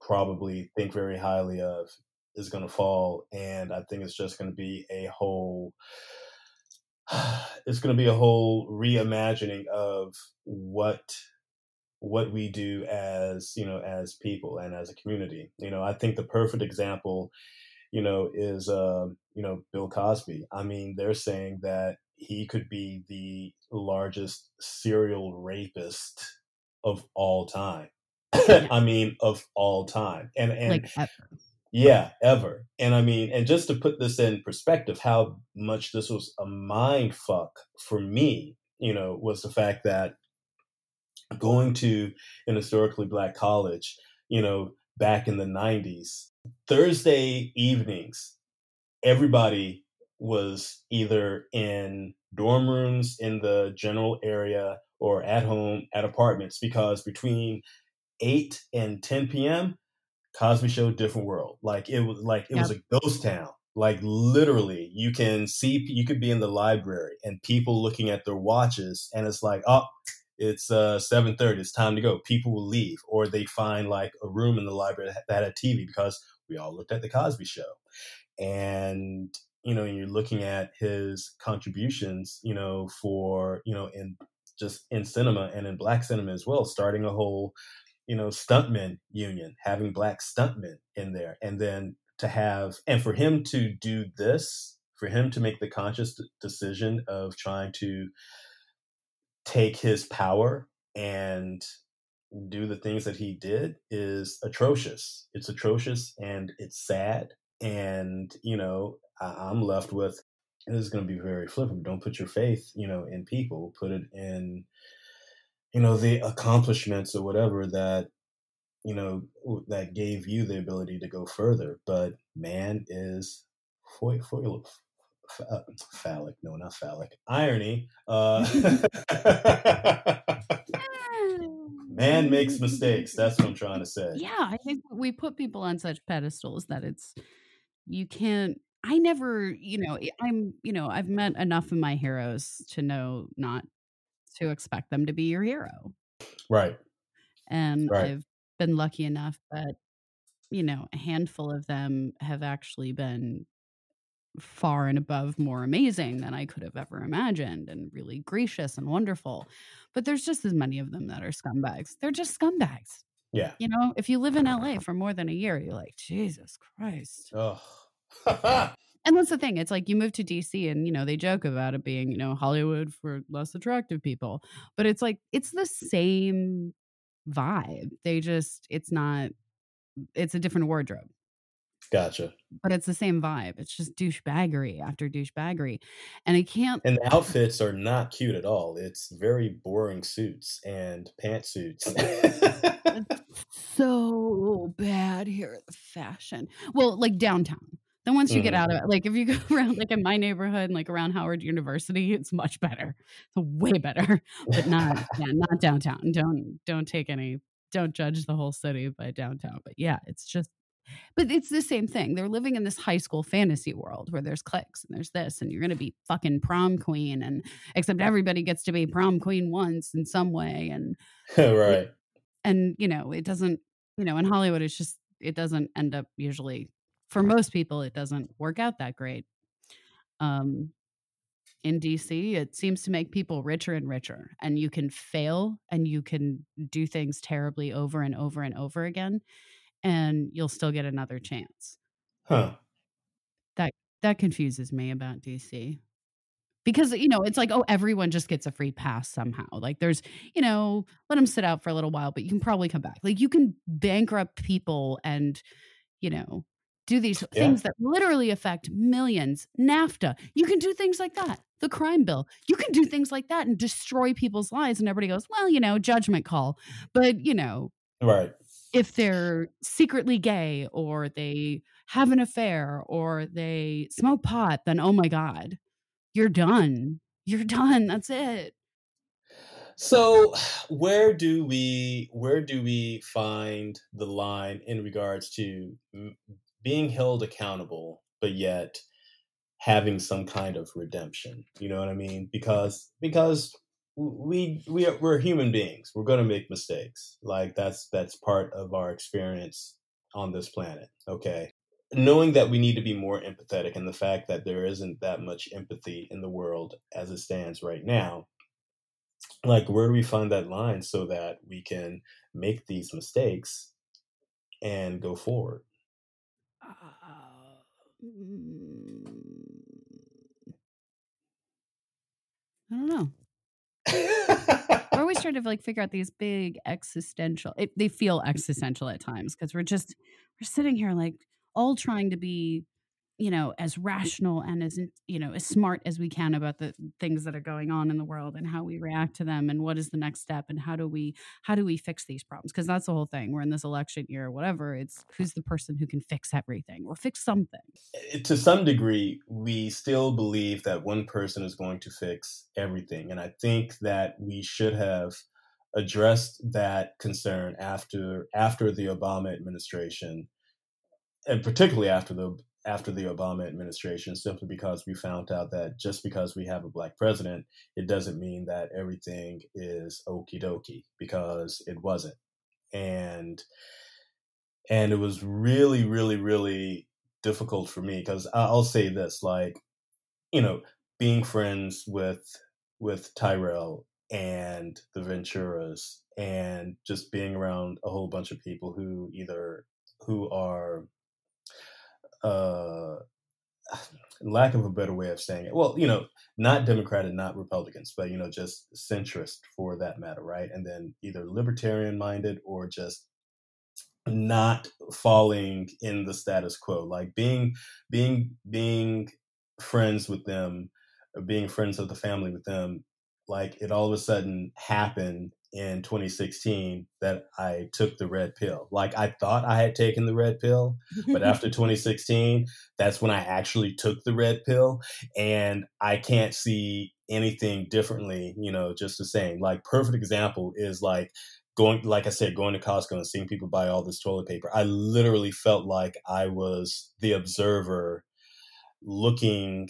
probably think very highly of is going to fall. And I think it's just going to be a whole, it's going to be a whole reimagining of what what we do as you know as people and as a community. You know i think the perfect example you know is uh, you know bill cosby. I mean they're saying that he could be the largest serial rapist of all time. I mean of all time. And and like, ever. yeah, ever. And I mean, and just to put this in perspective, how much this was a mind fuck for me, you know, was the fact that going to an historically black college, you know, back in the 90s, Thursday evenings, everybody was either in dorm rooms in the general area or at home at apartments because between 8 and 10 p.m., Cosby Show, different world. Like it was like it was a ghost town. like literally you can see you could be in the library and people looking at their watches and it's like oh it's uh 7.30 it's time to go. People will leave or they find like a room in the library that had a tv because we all looked at the cosby show. And you know you're looking at his contributions you know for you know in just in cinema and in black cinema as well starting a whole you know stuntmen union having black stuntmen in there and then to have and for him to do this for him to make the conscious decision of trying to take his power and do the things that he did is atrocious. It's atrocious and it's sad and you know I, am left with this is going to be very flippant don't put your faith you know in people put it in you know the accomplishments or whatever that you know that gave you the ability to go further. But man is foil, foil, uh, phallic no not phallic irony uh man makes mistakes that's what i'm trying to say. Yeah i think we put people on such pedestals that it's you can't i never you know i'm you know i've met enough of my heroes to know not to expect them to be your hero. Right. And right. i've been lucky enough that you know a handful of them have actually been far and above more amazing than I could have ever imagined and really gracious and wonderful. But there's just as many of them that are scumbags. They're just scumbags. Yeah. You know, if you live in LA for more than a year, you're like, Jesus Christ. Oh. and that's the thing. It's like you move to DC and, you know, they joke about it being, you know, Hollywood for less attractive people. But it's like, it's the same vibe. They just, it's not, it's a different wardrobe. Gotcha. But it's the same vibe. It's just douchebaggery after douchebaggery. And I can't. And the outfits are not cute at all. It's very boring suits and pantsuits. so bad here at the fashion. Well, like downtown. Then once you mm-hmm. get out of it, like if you go around like in my neighborhood, like around Howard University, it's much better. It's way better. But not yeah, not downtown. Don't don't take any don't judge the whole city by downtown. But yeah, it's just but it's the same thing. They're living in this high school fantasy world where there's cliques and there's this, and you're going to be fucking prom queen, and except everybody gets to be prom queen once in some way, and right. And you know, it doesn't. You know, in Hollywood, it's just it doesn't end up usually for most people it doesn't work out that great um in DC it seems to make people richer and richer and you can fail and you can do things terribly over and over and over again and you'll still get another chance huh that that confuses me about DC because you know it's like oh everyone just gets a free pass somehow like there's you know let them sit out for a little while but you can probably come back like you can bankrupt people and you know do these yeah. things that literally affect millions. NAFTA, you can do things like that. The crime bill, you can do things like that and destroy people's lives. And everybody goes, well, you know, judgment call. But, you know, right. If they're secretly gay or they have an affair or they smoke pot, then oh my God, you're done. You're done. That's it. So where do we where do we find the line in regards to being held accountable, but yet having some kind of redemption. You know what I mean? Because because we we are, we're human beings. We're going to make mistakes. Like that's that's part of our experience on this planet. Okay. Knowing that we need to be more empathetic and the fact that there isn't that much empathy in the world as it stands right now, like where do we find that line so that we can make these mistakes and go forward? Mm. I don't know. We're always trying to like figure out these big existential. It, they feel existential at times because we're just we're sitting here like all trying to be you know as rational and as you know as smart as we can about the things that are going on in the world and how we react to them and what is the next step and how do we how do we fix these problems? Because that's the whole thing. We're in this election year or whatever it's who's the person who can fix everything or fix something. Eh, to some degree we still believe that one person is going to fix everything and i think that we should have addressed that concern after after the obama administration and particularly after the after the Obama administration simply because we found out that just because we have a black president, it doesn't mean that everything is okie dokie because it wasn't. And and it was really, really, really difficult for me because I'll say this, like, you know, being friends with with Tyrell and the Venturas and just being around a whole bunch of people who either who are uh lack of a better way of saying it well you know not democrat and not republicans but you know just centrist for that matter right? And then either libertarian minded or just not falling in the status quo like being being being friends with them being friends of the family with them like it all of a sudden happened in 2016 that I took the red pill. Like I thought I had taken the red pill, but after 2016, that's when I actually took the red pill and I can't see anything differently, you know, just the same. Like perfect example is like going like I said going to Costco and seeing people buy all this toilet paper. I literally felt like I was the observer looking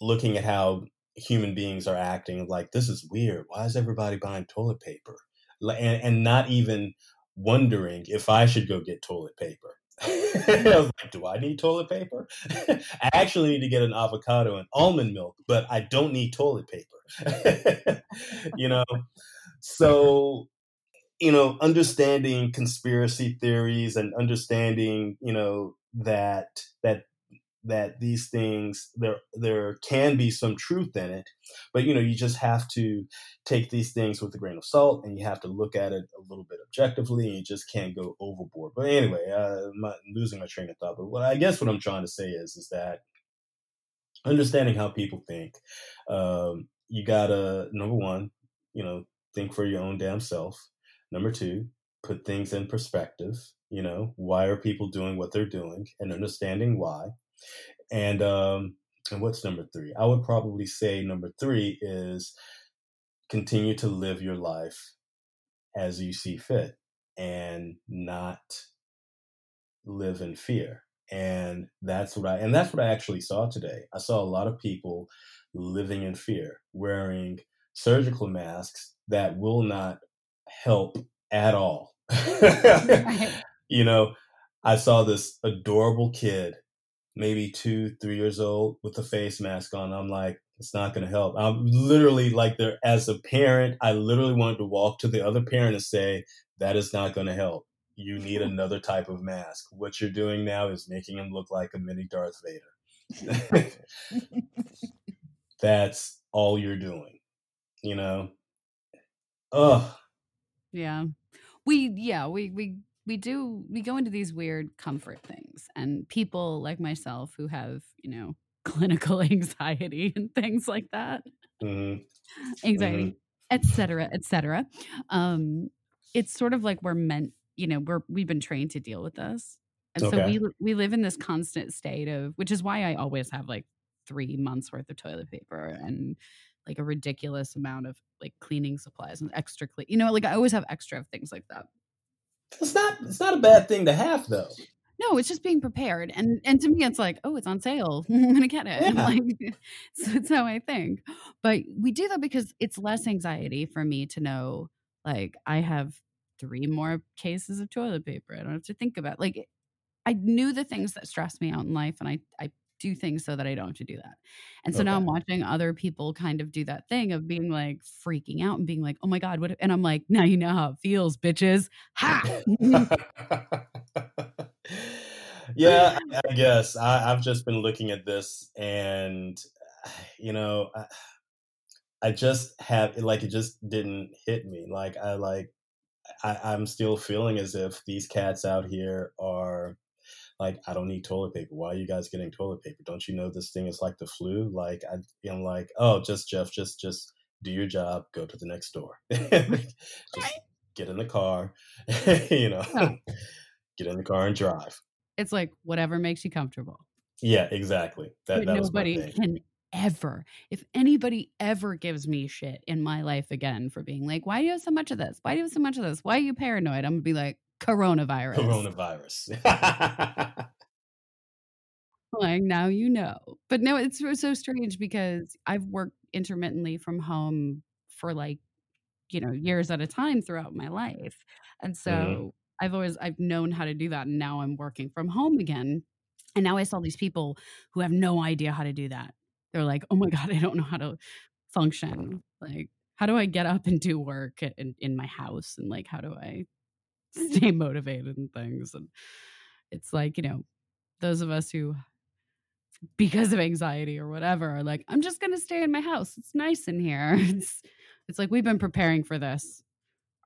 looking at how human beings are acting like this is weird. Why is everybody buying toilet paper? And, and not even wondering if I should go get toilet paper. I was like, do I need toilet paper? I actually need to get an avocado and almond milk, but I don't need toilet paper. you know? So, you know, understanding conspiracy theories and understanding, you know, that that that these things there there can be some truth in it but you know you just have to take these things with a grain of salt and you have to look at it a little bit objectively and you just can't go overboard. But anyway uh, i'm losing my train of thought but what i guess what i'm trying to say is is that understanding how people think um, you gotta number one you know think for your own damn self. Number two put things in perspective you know why are people doing what they're doing and understanding why and um, and what's number three? I would probably say number three is continue to live your life as you see fit and not live in fear. And that's what I and that's what I actually saw today. I saw a lot of people living in fear, wearing surgical masks that will not help at all. you know, I saw this adorable kid maybe two, three years old with a face mask on. I'm like, it's not going to help. I'm literally like there as a parent, I literally wanted to walk to the other parent and say, that is not going to help. You need another type of mask. What you're doing now is making him look like a mini Darth Vader. That's all you're doing, you know? Ugh. Yeah. We, yeah, we, we we do we go into these weird comfort things and people like myself who have you know clinical anxiety and things like that mm-hmm. anxiety etc mm-hmm. etc et um it's sort of like we're meant you know we're we've been trained to deal with this and okay. so we we live in this constant state of which is why i always have like three months worth of toilet paper and like a ridiculous amount of like cleaning supplies and extra clean you know like i always have extra of things like that it's not it's not a bad thing to have though. No, it's just being prepared. And and to me it's like, oh, it's on sale. I'm gonna get it. Yeah. Like so it's how I think. But we do that because it's less anxiety for me to know like I have three more cases of toilet paper. I don't have to think about like I knew the things that stress me out in life and I I do things so that I don't have to do that. And so okay. now I'm watching other people kind of do that thing of being like freaking out and being like, oh my God, what? And I'm like, now you know how it feels, bitches. Ha! yeah, I guess. I, have just been looking at this and, you know, I, I just have, like, it just didn't hit me. Like, I like, I, I'm still feeling as if these cats out here are like I don't need toilet paper. Why are you guys getting toilet paper? Don't you know this thing is like the flu? Like I, am like, oh, just Jeff, just just do your job. Go to the next door. just get in the car. you know, get in the car and drive. It's like whatever makes you comfortable. Yeah, exactly. That, that nobody can ever, if anybody ever gives me shit in my life again for being like, why do you have so much of this? Why do you have so much of this? Why are you paranoid? I'm gonna be like, coronavirus. Coronavirus. like now you know. But no, it's so- strange because I've worked intermittently from home for like, you know, years at a time throughout my life. And so Mhm. I've always I've known how to do that and now I'm working from home again. And now I saw these people who have no idea how to do that. They're like, "Oh my god, I don't know how to function. Like, how do I get up and do work in, in my house and like how do I stay motivated and things?" And it's like, you know, those of us who because of anxiety or whatever are like i'm just going to stay in my house it's nice in here it's it's like we've been preparing for this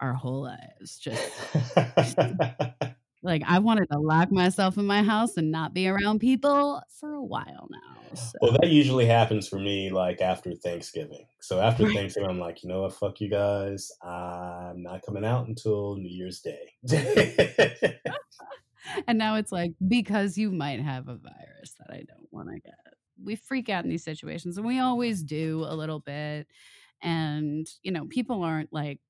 our whole lives just like i wanted to lock myself in my house and not be around people for a while now so. well, that usually happens for me like after Thanksgiving. So after. Thanksgiving, I'm like, you know what, fuck you guys. I'm not coming out until New Year's Day. and now it's like because you might have a virus that i don't want to get we freak out in these situations and we always do a little bit and you know people aren't like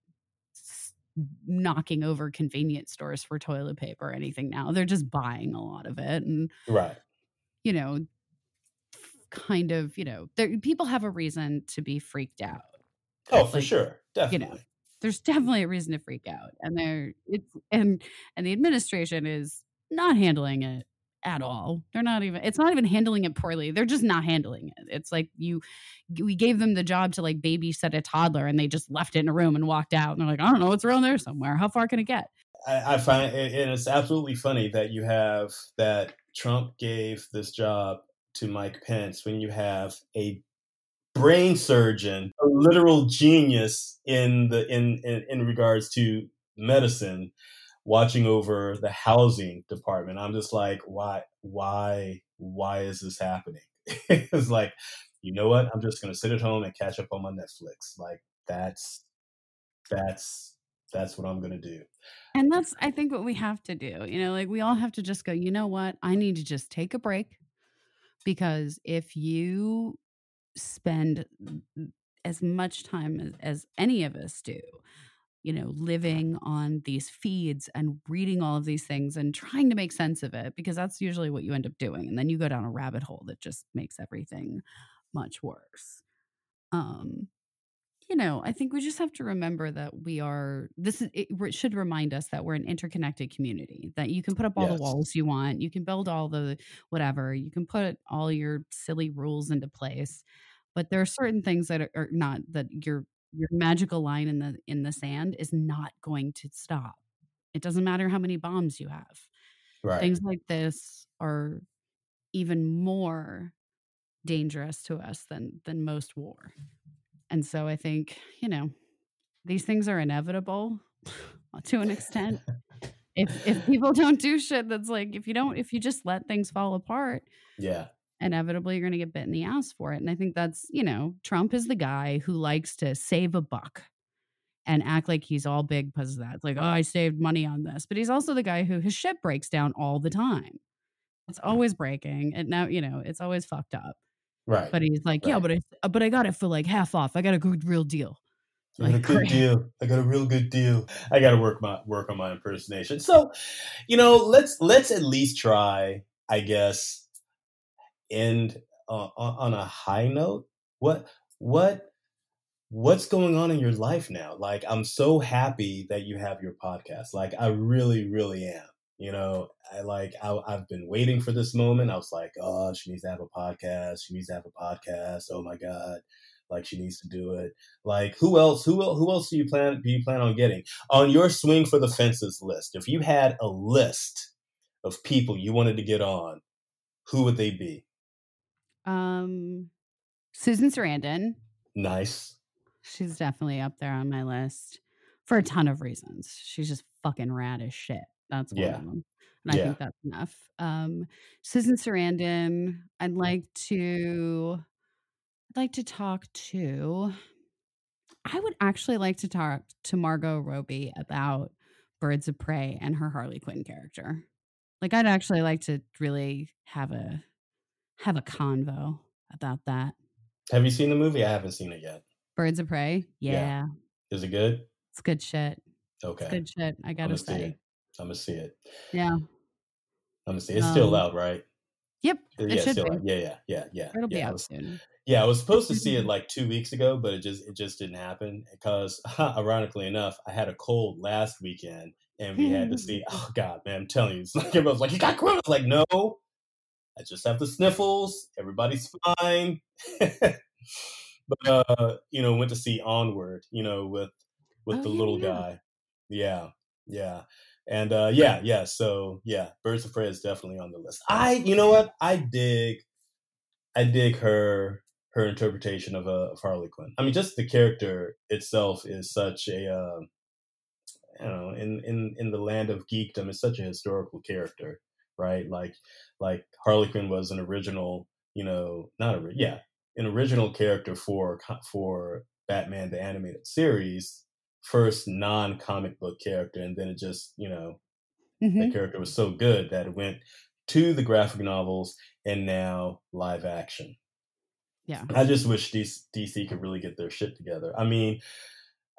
knocking over convenience stores for toilet paper or anything now they're just buying a lot of it and right. you know kind of you know people have a reason to be freaked mm. out Oh, for Like, sure. you know, there's definitely a reason to freak out and there it's and and the administration is not handling it at all. They're not even it's not even handling it poorly. They're just not handling it. It's like you we gave them the job to like babysit a toddler and they just left it in a room and walked out. And they're like i don't know what's around there somewhere. How far can it get? I, I find it, and it's absolutely funny that you have that Trump gave this job to Mike Pence when you have a brain surgeon, a literal genius in the in in, in regards to medicine, watching over the housing department. I'm just like, why, why, why is this happening? it's like, you know what? I'm just gonna sit at home and catch up on my Netflix. Like that's that's that's what I'm gonna do. and that's i think what we have to do you know like we all have to just go you know what i need to just take a break because if you spend mm, as much time as, as any of us do you know living on these feeds and reading all of these things and trying to make sense of it because that's usually what you end up doing and then you go down a rabbit hole that just makes everything much worse um you know i think we just have to remember that we are this is it should remind us that we're an interconnected community that you can put up all Yes. the walls you want you can build all the whatever you can put all your silly rules into place but there are certain things that are, are not that your your magical line in the in the sand is not going to stop it doesn't matter how many bombs you have Right. things like this are even more dangerous to us than than most war and so i think you know these things are inevitable to an extent if if people don't do shit that's like if you don't if you just let things fall apart yeah. Inevitably you're going to get bit in the ass for it and i think that's you know trump is the guy who likes to save a buck and act like he's all big because of that it's like oh i saved money on this but he's also the guy who his ship breaks down all the time it's always breaking and now you know it's always fucked up Right. but he's like yeah but I, but I got it for like half off i got a good real deal I got a good great. deal. I got a real good deal. I got to work my work on my impersonation. So, you know, let's let's at least try. I guess end uh, on a high note. What what what's going on in your life now? Like, I'm so happy that you have your podcast. Like, I really, really am. You know, I like I, I've been waiting for this moment. I was like, oh, she needs to have a podcast. She needs to have a podcast. Oh my god, like she needs to do it. Like who else? Who who else do you plan do you plan on getting on your swing for the fences list? If you had a list of people you wanted to get on, who would they be? Um susan sarandon. Nice. she's definitely up there on my list for a ton of reasons. She's just fucking rad as shit. That's one Yeah. of them and i think that's enough. Um susan sarandon i'd like to i'd like to talk to i would actually like to talk to margot robbie about birds of prey and her harley quinn character. Like i'd actually like to really have a have a convo about that Have you seen the movie? I haven't seen it yet. birds of prey Yeah. yeah, Is it good? it's good shit Okay. it's good shit i gotta see say it. I'm gonna see it. yeah I'm gonna see it. It's still Um, out, right? Yep. It yeah, should still be. yeah, yeah, yeah, yeah. It'll be yeah, I out was, soon. yeah, I was supposed to see it like two weeks ago, but it just it just didn't happen because, ironically enough, I had a cold last weekend, and we had to see. Oh God, man, I'm telling you, it's like everyone's like, "You got corona?" Like, no, I just have the sniffles. Everybody's fine. but uh, you know, went to see Onward. You know, with with Oh, the yeah, little yeah. guy. Yeah, yeah, and uh, yeah, yeah. So yeah, Birds of Prey is definitely on the list. I, you know what, I dig, I dig her her interpretation of uh, of Harley Quinn. I mean, just the character itself is such a, uh, you know, in in in the land of geekdom, it's such a historical character, right? Like like Harley Quinn was an original, you know, not a yeah, an original character for for Batman the animated series, first non comic book character, and then it just you know Mhm. that character was so good that it went to the graphic novels and now live action. Yeah. I just wish DC, DC could really get their shit together. I mean,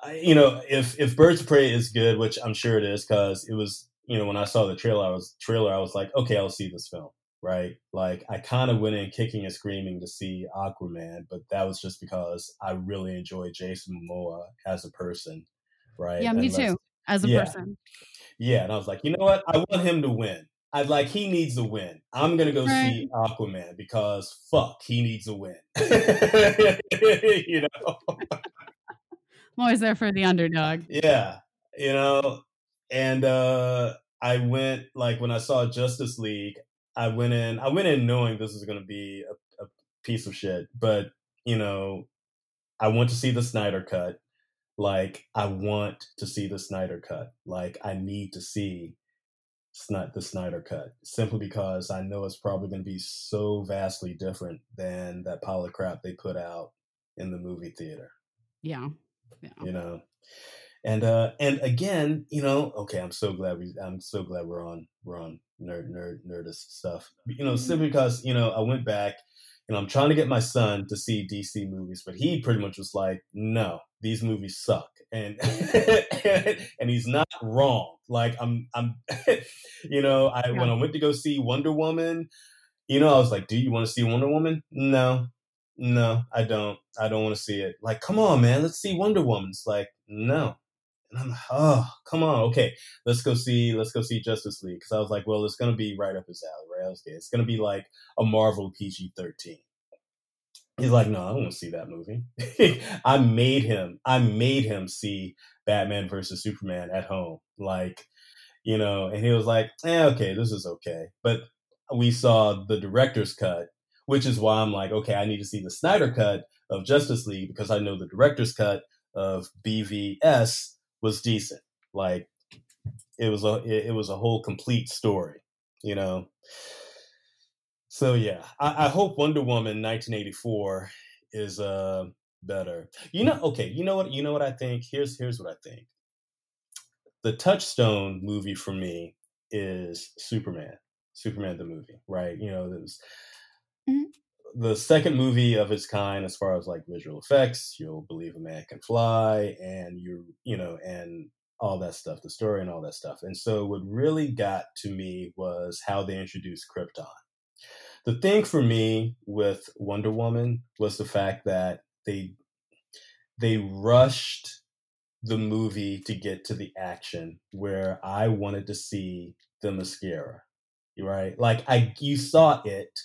I, you know, if if Birds of Prey is good, which I'm sure it is, because it was, you know, when I saw the trailer, I was trailer, I was like, okay, I'll see this film, right? Like, I kind of went in kicking and screaming to see Aquaman, but that was just because I really enjoy Jason Momoa as a person, right? Yeah, me too. As a yeah. person. yeah, and I was like, you know what? I want him to win. I like he needs a win. I'm gonna go see Aquaman because fuck, he needs a win. you know? I'm always there for the underdog. Yeah, you know. And uh I went like when I saw Justice League, I went in. I went in knowing this was gonna be a, a piece of shit, but you know, I want to see the Snyder cut. Like I want to see the Snyder cut. Like I need to see Sni- the Snyder cut simply because I know it's probably going to be so vastly different than that pile of crap they put out in the movie theater. Yeah. Yeah. You know, and uh and again, you know, okay, I'm so glad we I'm so glad we're on we're on nerd nerd nerdist stuff. You know, simply because you know I went back and I'm trying to get my son to see DC movies, but he pretty much was like, no, these movies suck. And and he's not wrong. Like I'm I'm you know, I when I went to go see Wonder Woman, you know, I was like, Do you want to see Wonder Woman? No. No, I don't. I don't want to see it. Like, come on, man, let's see Wonder Woman. It's like, no. And I'm like, oh, come on. Okay, let's go see let's go see Justice League. Because I was like, well, it's gonna be right up his alley, right? Okay, it's gonna be like a Marvel PG thirteen. He's like, no, I don't want to see that movie. I made him, I made him see Batman versus Superman at home. Like, you know, and he was like, eh, okay, this is okay. But we saw the director's cut, which is why I'm like, okay, I need to see the Snyder cut of Justice League because I know the director's cut of BVS was decent. Like, it was a it, was a whole complete story, you know. So yeah, I, I hope Wonder Woman 1984 is uh better. You know, okay, you know what? You know what I think. Here's here's what I think. The touchstone movie for me is Superman. Superman the movie, right? You know, there's Mhm. The second movie of its kind as far as like visual effects. You'll believe a man can fly, and you you know, and all that stuff, the story and all that stuff. And so, what really got to me was how they introduced Krypton. The thing for me with Wonder Woman was the fact that they they rushed the movie to get to the action where I wanted to see Themyscira. Right? Like I you saw it,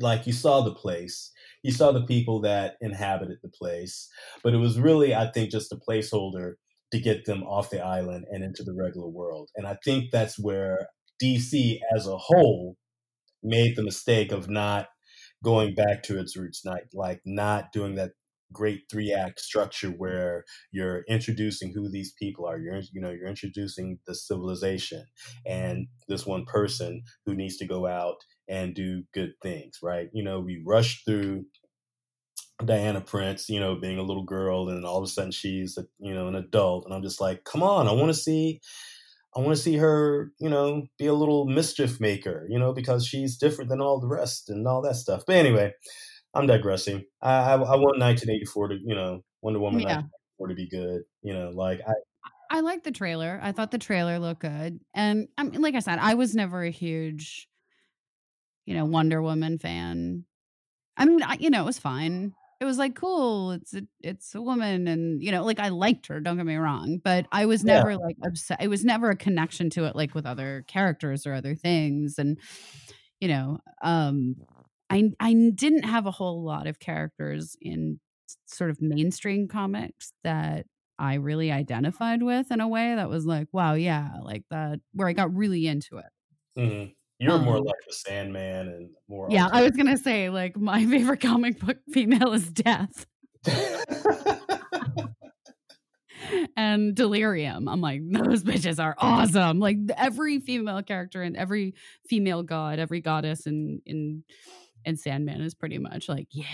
like you saw the place, you saw the people that inhabited the place, but it was really, I think, just a placeholder to get them off the island and into the regular world. And I think that's where DC as a whole made the mistake of not going back to its roots, not like not doing that great three act structure where you're introducing who these people are. You're you know you're introducing the civilization and this one person who needs to go out and do good things, right? You know, we rush through Diana Prince, you know, being a little girl, and all of a sudden she's, a, you know, an adult, and I'm just like, come on, I want to see, I want to see her, you know, be a little mischief maker, you know, because she's different than all the rest and all that stuff. But anyway, I'm digressing. I, I, I want mm-hmm. 1984 to, you know, Wonder Woman Yeah. 1984 to be good, you know, like I, I like the trailer. I thought the trailer looked good. And I mean, like I said, I was never a huge, you know, Wonder Woman fan. I mean, I, you know, it was fine. It was like cool. It's a, it's a woman, and you know, like I liked her. Don't get me wrong, but I was Yeah. never like upset. It was never a connection to it, like with other characters or other things. And you know, um, I I didn't have a whole lot of characters in sort of mainstream comics that I really identified with in a way that was like, wow, yeah, like that, where I got really into it. Mhm. You're more Um, like the Sandman and more. Yeah, I was gonna say like my favorite comic book female is Death and Delirium. I'm like those bitches are awesome. Like every female character and every female god, every goddess in in in Sandman is pretty much like yeah,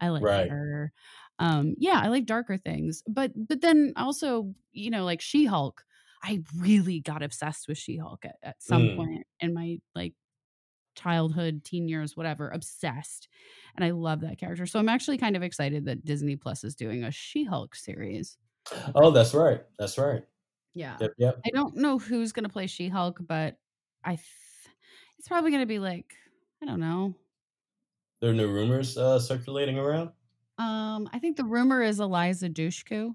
I like Right. her. Um, yeah, I like darker things, but but then also you know like She Hulk. I really got obsessed with She Hulk at, at some Mm. point in my like childhood, teen years, whatever, obsessed. And I love that character. So I'm actually kind of excited that Disney Plus is doing a She Hulk series. oh, that's right. That's right. Yeah. Yep. Yep. I don't know who's going to play She Hulk, but I th- it's probably going to be like, I don't know. There are no rumors uh, circulating around. Um, I think the rumor is Eliza Dushku.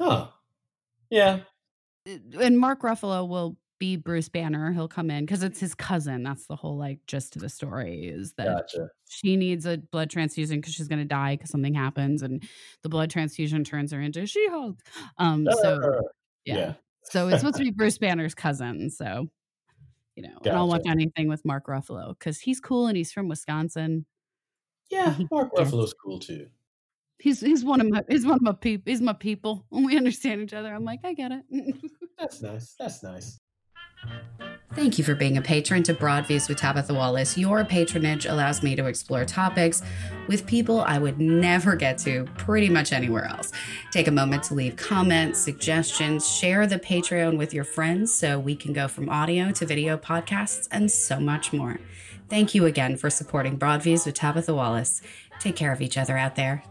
Huh. Yeah. And Mark Ruffalo will be Bruce Banner. He'll come in because it's his cousin. That's the whole like gist of the story is that Gotcha. she needs a blood transfusion because she's going to die because something happens, and the blood transfusion turns her into She Hulk. Um, so Uh, yeah. yeah. so it's supposed to be Bruce Banner's cousin. So you know, and I'll watch Gotcha. anything with Mark Ruffalo because he's cool and he's from Wisconsin. Yeah. Mark Ruffalo's cool too. He's he's one of my he's one of my people. He's my people. And we understand each other. I'm like, I get it. That's nice. That's nice. Thank you for being a patron to Broadviews with Tabitha Wallace. Your patronage allows me to explore topics with people I would never get to pretty much anywhere else. Take a moment to leave comments, suggestions, share the Patreon with your friends so we can go from audio to video podcasts and so much more. Thank you again for supporting Broadviews with Tabitha Wallace. Take care of each other out there.